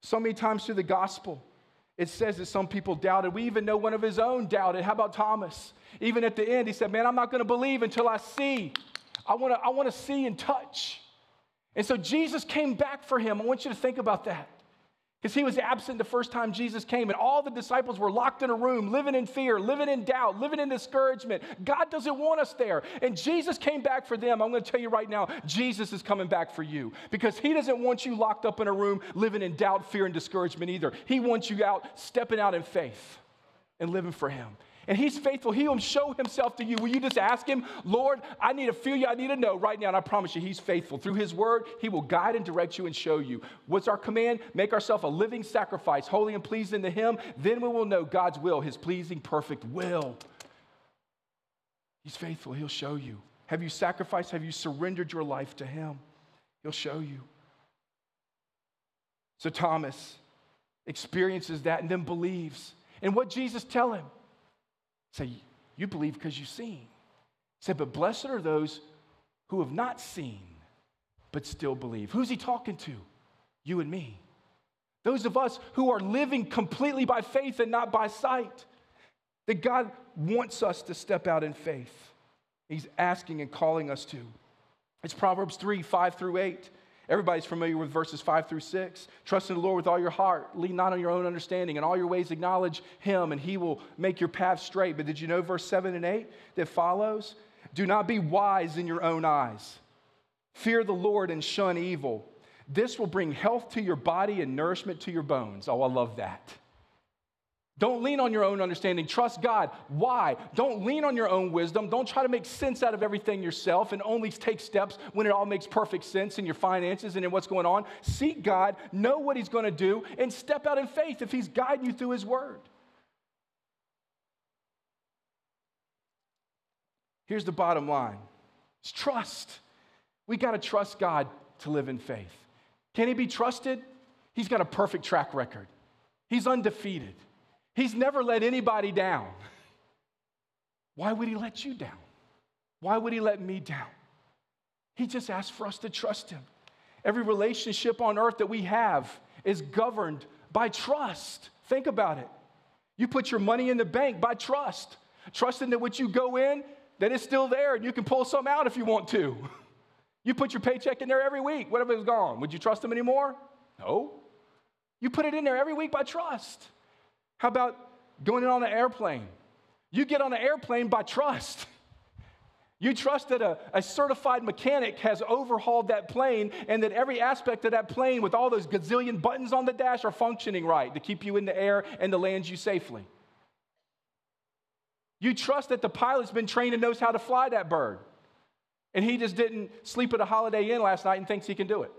S5: So many times through the gospel, it says that some people doubted. We even know one of his own doubted. How about Thomas? Even at the end, he said, Man, I'm not going to believe until I see. I want to I want to see and touch. And so Jesus came back for him. I want you to think about that. Because he was absent the first time Jesus came, and all the disciples were locked in a room, living in fear, living in doubt, living in discouragement. God doesn't want us there. And Jesus came back for them. I'm going to tell you right now, Jesus is coming back for you because he doesn't want you locked up in a room, living in doubt, fear, and discouragement either. He wants you out, stepping out in faith and living for him and He's faithful. He will show Himself to you. Will you just ask Him, Lord, I need to feel you. I need to know right now. And I promise you, He's faithful. Through His word, He will guide and direct you and show you. What's our command? Make ourselves a living sacrifice, holy and pleasing to Him. Then we will know God's will, His pleasing, perfect will. He's faithful. He'll show you. Have you sacrificed? Have you surrendered your life to Him? He'll show you. So Thomas experiences that and then believes. And what Jesus tell him? Say, you believe because you've seen. Said, but blessed are those who have not seen, but still believe. Who's he talking to? You and me. Those of us who are living completely by faith and not by sight. That God wants us to step out in faith. He's asking and calling us to. It's Proverbs 3 5 through 8. Everybody's familiar with verses 5 through 6. Trust in the Lord with all your heart. Lean not on your own understanding. In all your ways, acknowledge Him, and He will make your path straight. But did you know verse 7 and 8 that follows? Do not be wise in your own eyes. Fear the Lord and shun evil. This will bring health to your body and nourishment to your bones. Oh, I love that. Don't lean on your own understanding. Trust God. Why? Don't lean on your own wisdom. Don't try to make sense out of everything yourself and only take steps when it all makes perfect sense in your finances and in what's going on. Seek God, know what He's going to do, and step out in faith if He's guiding you through His Word. Here's the bottom line it's trust. We got to trust God to live in faith. Can He be trusted? He's got a perfect track record, He's undefeated. He's never let anybody down. Why would he let you down? Why would he let me down? He just asked for us to trust him. Every relationship on earth that we have is governed by trust. Think about it. You put your money in the bank by trust, trusting that what you go in, that it's still there and you can pull some out if you want to. <laughs> You put your paycheck in there every week. What if it's gone? Would you trust them anymore? No. You put it in there every week by trust. How about going on an airplane? You get on an airplane by trust. <laughs> You trust that a, a, certified mechanic has overhauled that plane and that every aspect of that plane, with all those gazillion buttons on the dash, are functioning right to keep you in the air and to land you safely. You trust that the pilot's been trained and knows how to fly that bird. And he just didn't sleep at a Holiday Inn last night and thinks he can do it.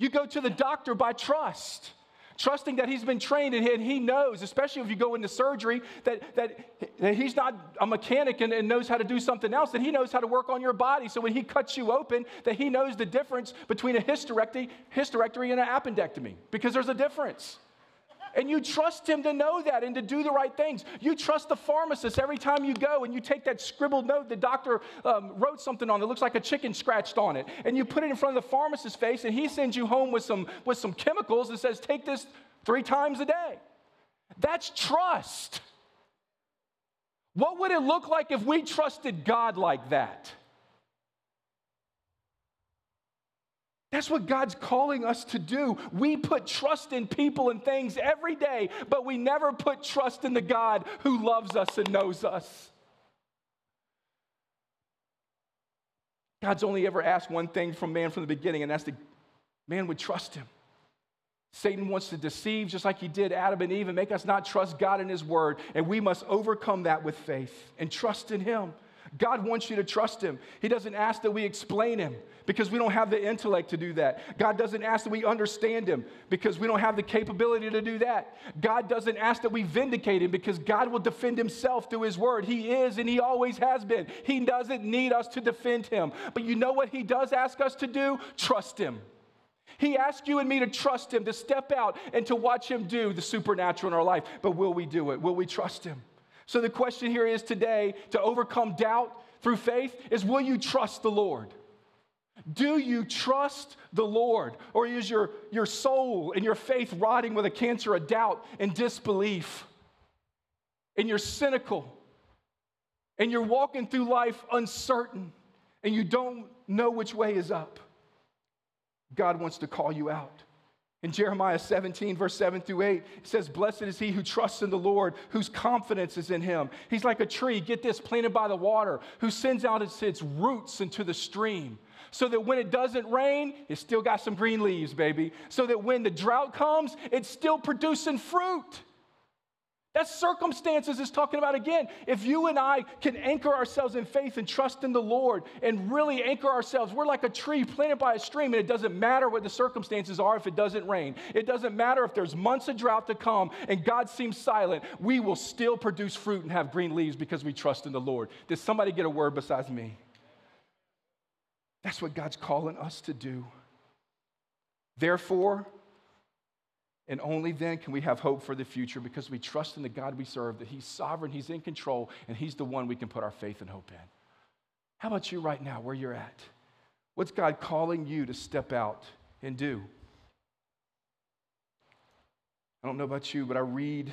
S5: You go to the doctor by trust trusting that he's been trained and he knows, especially if you go into surgery, that, that, that he's not a mechanic and, and, knows how to do something else, that he knows how to work on your body. So when he cuts you open, that he knows the difference between a hysterectomy, hysterectomy and an appendectomy, because there's a difference. And you trust him to know that and to do the right things. You trust the pharmacist every time you go and you take that scribbled note the doctor um, wrote something on that looks like a chicken scratched on it. And you put it in front of the pharmacist's face and he sends you home with some, with some chemicals and says, take this three times a day. That's trust. What would it look like if we trusted God like that? That's what God's calling us to do. We put trust in people and things every day, but we never put trust in the God who loves us and knows us. God's only ever asked one thing from man from the beginning, and that's that man would trust him. Satan wants to deceive just like he did Adam and Eve and make us not trust God in his word, and we must overcome that with faith and trust in him. God wants you to trust Him. He doesn't ask that we explain Him because we don't have the intellect to do that. God doesn't ask that we understand Him because we don't have the capability to do that. God doesn't ask that we vindicate Him because God will defend Himself through His Word. He is and He always has been. He doesn't need us to defend Him. But you know what He does ask us to do? Trust Him. He asks you and me to trust Him, to step out and to watch Him do the supernatural in our life. But will we do it? Will we trust Him? So the question here is today to overcome doubt through faith is will you trust the Lord? Do you trust the Lord? Or is your, your soul and your faith rotting with a cancer of doubt and disbelief? And you're cynical and you're walking through life uncertain and you don't know which way is up. God wants to call you out. In Jeremiah 17, verse 7 through 8, it says, Blessed is he who trusts in the Lord, whose confidence is in him. He's like a tree, get this, planted by the water, who sends out its, its roots into the stream. So that when it doesn't rain, it's still got some green leaves, baby. So that when the drought comes, it's still producing fruit. That circumstances is talking about again. If you and I can anchor ourselves in faith and trust in the Lord and really anchor ourselves, we're like a tree planted by a stream, and it doesn't matter what the circumstances are if it doesn't rain. It doesn't matter if there's months of drought to come and God seems silent. We will still produce fruit and have green leaves because we trust in the Lord. Did somebody get a word besides me? That's what God's calling us to do. Therefore, and only then can we have hope for the future because we trust in the God we serve, that He's sovereign, He's in control, and He's the one we can put our faith and hope in. How about you right now, where you're at? What's God calling you to step out and do? I don't know about you, but I read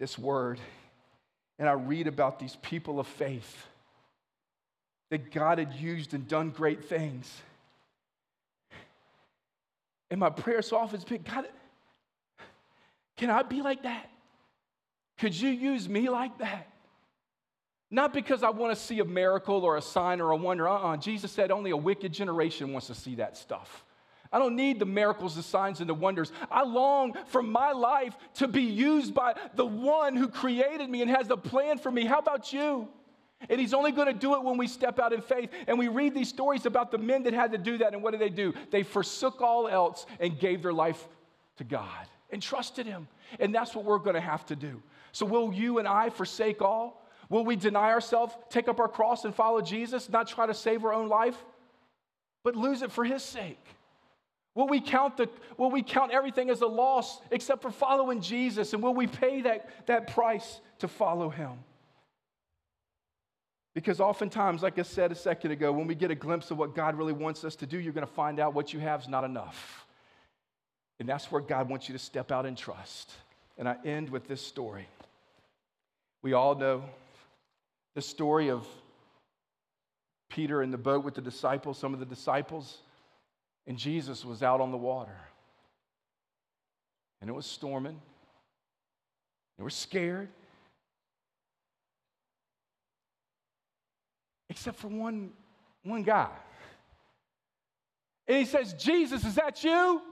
S5: this word and I read about these people of faith that God had used and done great things. And my prayer so often has been God, can I be like that? Could you use me like that? Not because I want to see a miracle or a sign or a wonder. Uh uh-uh. uh Jesus said only a wicked generation wants to see that stuff. I don't need the miracles, the signs, and the wonders. I long for my life to be used by the one who created me and has a plan for me. How about you? And he's only going to do it when we step out in faith. And we read these stories about the men that had to do that. And what did they do? They forsook all else and gave their life to God and trusted him. And that's what we're going to have to do. So, will you and I forsake all? Will we deny ourselves, take up our cross, and follow Jesus, not try to save our own life, but lose it for his sake? Will we count, the, will we count everything as a loss except for following Jesus? And will we pay that, that price to follow him? Because oftentimes, like I said a second ago, when we get a glimpse of what God really wants us to do, you're going to find out what you have is not enough. And that's where God wants you to step out and trust. And I end with this story. We all know the story of Peter in the boat with the disciples, some of the disciples, and Jesus was out on the water. And it was storming. They were scared. Except for one, one guy. And he says, Jesus, is that you?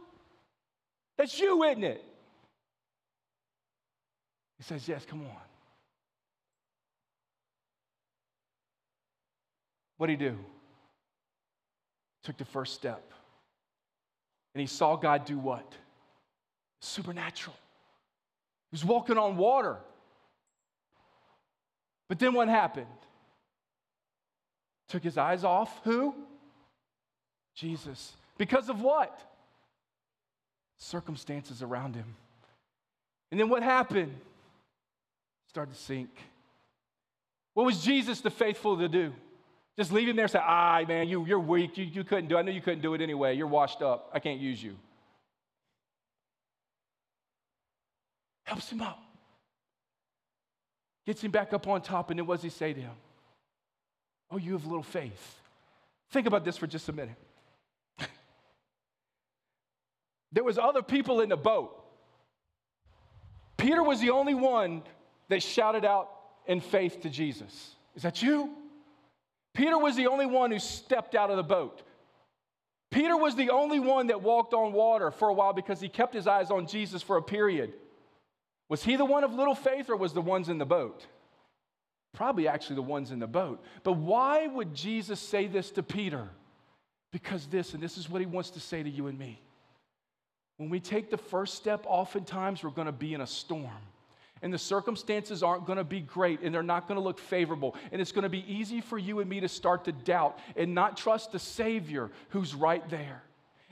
S5: That's you, isn't it? He says, Yes, come on. What did he do? Took the first step. And he saw God do what? Supernatural. He was walking on water. But then what happened? Took his eyes off who? Jesus. Because of what? circumstances around him. And then what happened? Started to sink. What was Jesus the faithful to do? Just leave him there and say, ah, man, you, you're weak. You, you couldn't do it. I know you couldn't do it anyway. You're washed up. I can't use you. Helps him up. Gets him back up on top. And then what does he say to him? Oh, you have little faith. Think about this for just a minute. <laughs> There was other people in the boat. Peter was the only one that shouted out in faith to Jesus. Is that you? Peter was the only one who stepped out of the boat. Peter was the only one that walked on water for a while because he kept his eyes on Jesus for a period. Was he the one of little faith or was the ones in the boat? Probably actually the ones in the boat. But why would Jesus say this to Peter? Because this, and this is what he wants to say to you and me. When we take the first step, oftentimes we're going to be in a storm. And the circumstances aren't going to be great and they're not going to look favorable. And it's going to be easy for you and me to start to doubt and not trust the Savior who's right there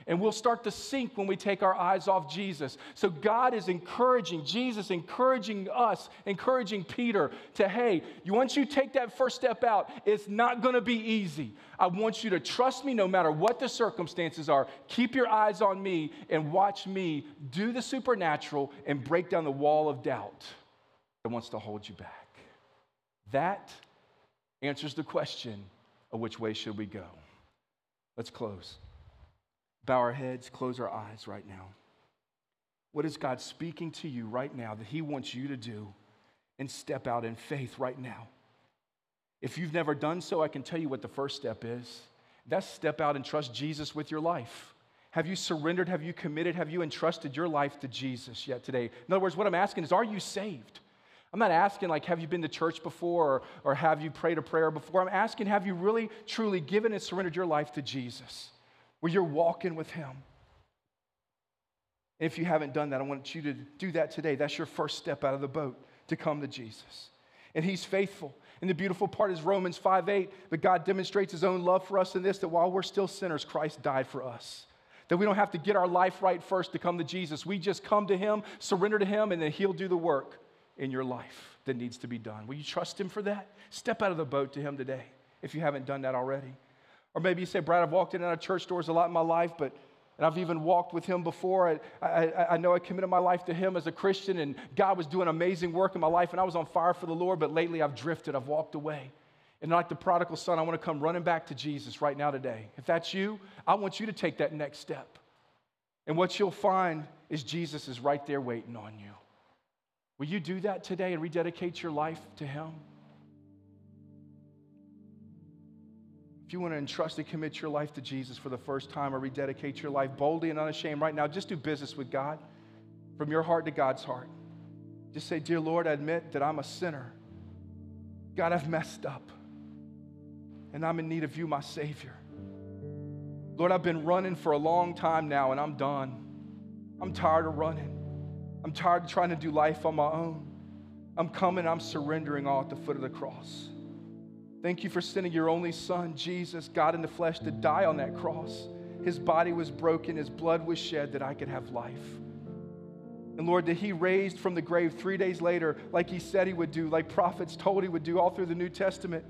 S5: and we'll start to sink when we take our eyes off Jesus. So God is encouraging, Jesus encouraging us, encouraging Peter to, hey, once you take that first step out, it's not gonna be easy. I want you to trust me no matter what the circumstances are. Keep your eyes on me and watch me do the supernatural and break down the wall of doubt that wants to hold you back. That answers the question of which way should we go. Let's close bow our heads, close our eyes right now. What is God speaking to you right now that He wants you to do and step out in faith right now? If you've never done so, I can tell you what the first step is. That's step out and trust Jesus with your life. Have you surrendered? Have you committed? Have you entrusted your life to Jesus yet today? In other words, what I'm asking is, are you saved? I'm not asking, like, have you been to church before or, or have you prayed a prayer before? I'm asking, have you really, truly given and surrendered your life to Jesus, where you're walking with Him? If you haven't done that, I want you to do that today. That's your first step out of the boat to come to Jesus. And He's faithful. And the beautiful part is Romans 5 8, that God demonstrates His own love for us in this, that while we're still sinners, Christ died for us. That we don't have to get our life right first to come to Jesus. We just come to Him, surrender to Him, and then He'll do the work in your life that needs to be done. Will you trust Him for that? Step out of the boat to Him today if you haven't done that already. Or maybe you say, Brad, I've walked in and out of church doors a lot in my life, but and I've even walked with him before. I, I, I, know I committed my life to him as a Christian, and God was doing amazing work in my life, and I was on fire for the Lord, but lately I've drifted, I've walked away. And like the prodigal son, I want to come running back to Jesus right now today. If that's you, I want you to take that next step. And what you'll find is Jesus is right there waiting on you. Will you do that today and rededicate your life to Him? If you want to entrust and commit your life to Jesus for the first time or rededicate your life boldly and unashamed right now, just do business with God from your heart to God's heart. Just say, Dear Lord, I admit that I'm a sinner. God, I've messed up. And I'm in need of you, my Savior. Lord, I've been running for a long time now and I'm done. I'm tired of running. I'm tired of trying to do life on my own. I'm coming, I'm surrendering all at the foot of the cross. Thank you for sending your only son, Jesus, God in the flesh, to die on that cross. His body was broken, his blood was shed that I could have life. And Lord, that he raised from the grave three days later, like he said he would do, like prophets told he would do all through the New Testament,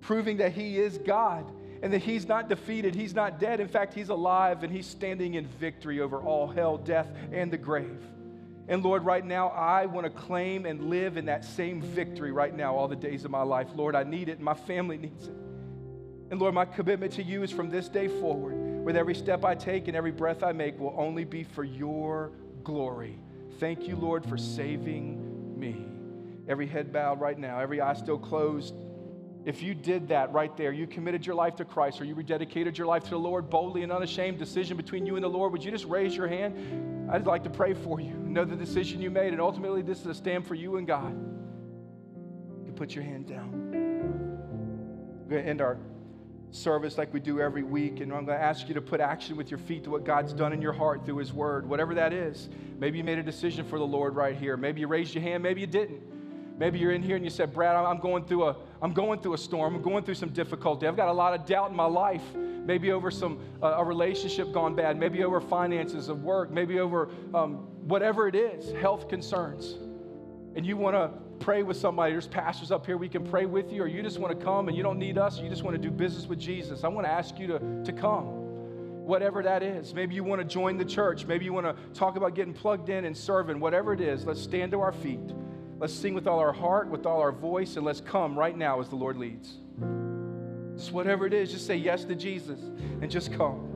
S5: proving that he is God and that he's not defeated, he's not dead. In fact, he's alive and he's standing in victory over all hell, death, and the grave. And Lord, right now, I want to claim and live in that same victory right now, all the days of my life. Lord, I need it, and my family needs it. And Lord, my commitment to you is from this day forward, with every step I take and every breath I make, will only be for your glory. Thank you, Lord, for saving me. Every head bowed right now, every eye still closed. If you did that right there, you committed your life to Christ or you rededicated your life to the Lord boldly and unashamed, decision between you and the Lord, would you just raise your hand? I'd like to pray for you. Know the decision you made, and ultimately, this is a stand for you and God. You put your hand down. We're going to end our service like we do every week, and I'm going to ask you to put action with your feet to what God's done in your heart through His Word, whatever that is. Maybe you made a decision for the Lord right here. Maybe you raised your hand, maybe you didn't. Maybe you're in here and you said, Brad, I'm going through a, I'm going through a storm. I'm going through some difficulty. I've got a lot of doubt in my life. Maybe over some uh, a relationship gone bad. Maybe over finances of work. Maybe over um, whatever it is, health concerns. And you want to pray with somebody. There's pastors up here. We can pray with you, or you just want to come and you don't need us. You just want to do business with Jesus. I want to ask you to, to come whatever that is. Maybe you want to join the church. Maybe you want to talk about getting plugged in and serving. Whatever it is, let's stand to our feet. Let's sing with all our heart, with all our voice, and let's come right now as the Lord leads. Just whatever it is, just say yes to Jesus and just come.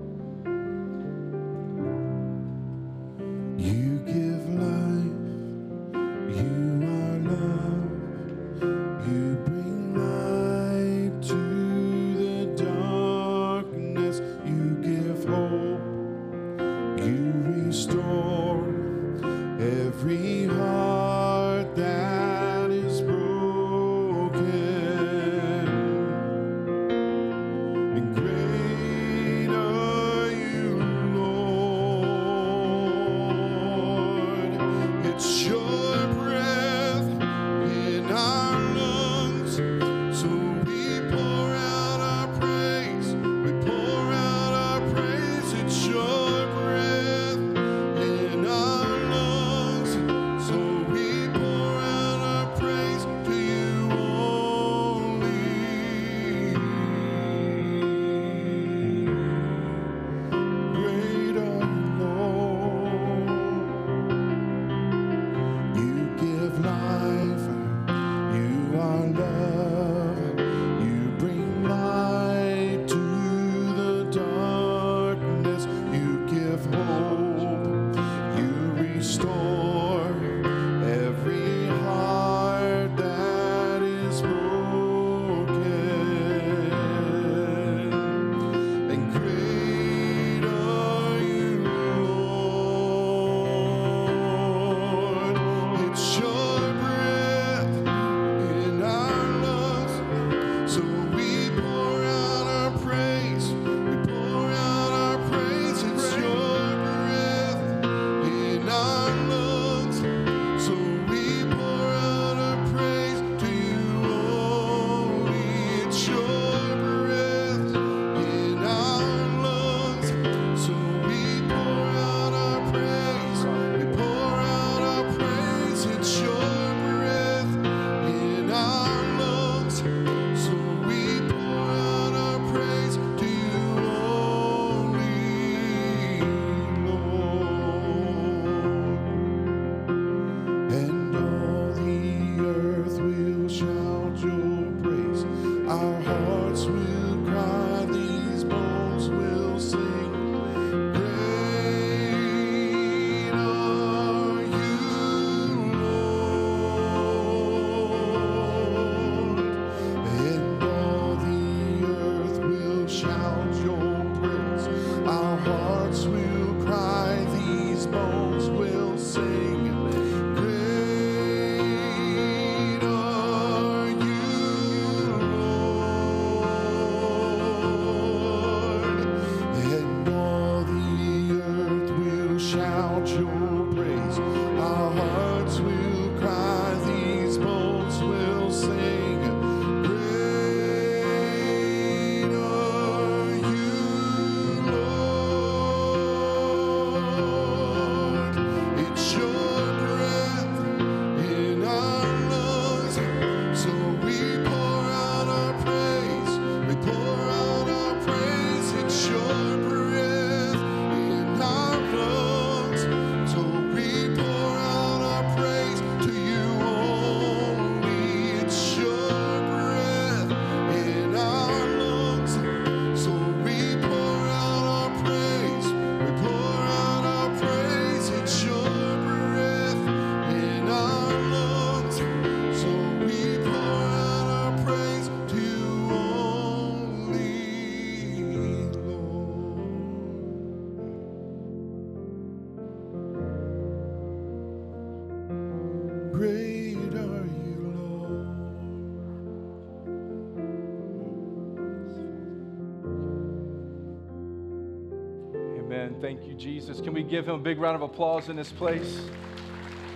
S5: Jesus. Can we give him a big round of applause in this place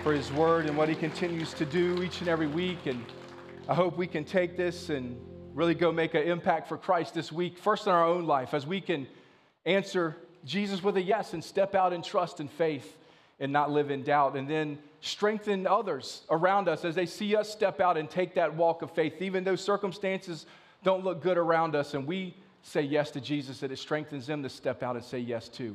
S5: for his word and what he continues to do each and every week? And I hope we can take this and really go make an impact for Christ this week, first in our own life, as we can answer Jesus with a yes and step out in trust and faith and not live in doubt. And then strengthen others around us as they see us step out and take that walk of faith, even though circumstances don't look good around us and we say yes to Jesus, that it strengthens them to step out and say yes too.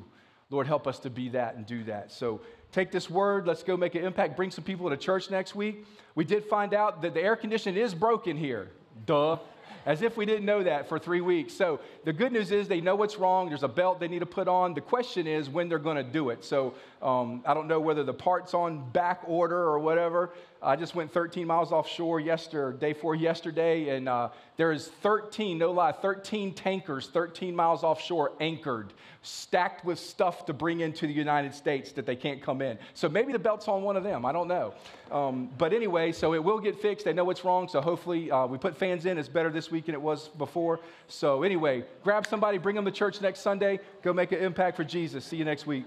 S5: Lord, help us to be that and do that. So take this word. Let's go make an impact. Bring some people to church next week. We did find out that the air conditioning is broken here. Duh as if we didn't know that for three weeks. So the good news is they know what's wrong. There's a belt they need to put on. The question is when they're going to do it. So um, I don't know whether the part's on back order or whatever. I just went 13 miles offshore yesterday, day four yesterday, and uh, there's 13, no lie, 13 tankers 13 miles offshore anchored, stacked with stuff to bring into the United States that they can't come in. So maybe the belt's on one of them. I don't know. Um, but anyway, so it will get fixed. They know what's wrong. So hopefully uh, we put fans in. It's better this week than it was before. So anyway, grab somebody, bring them to church next Sunday. Go make an impact for Jesus. See you next week.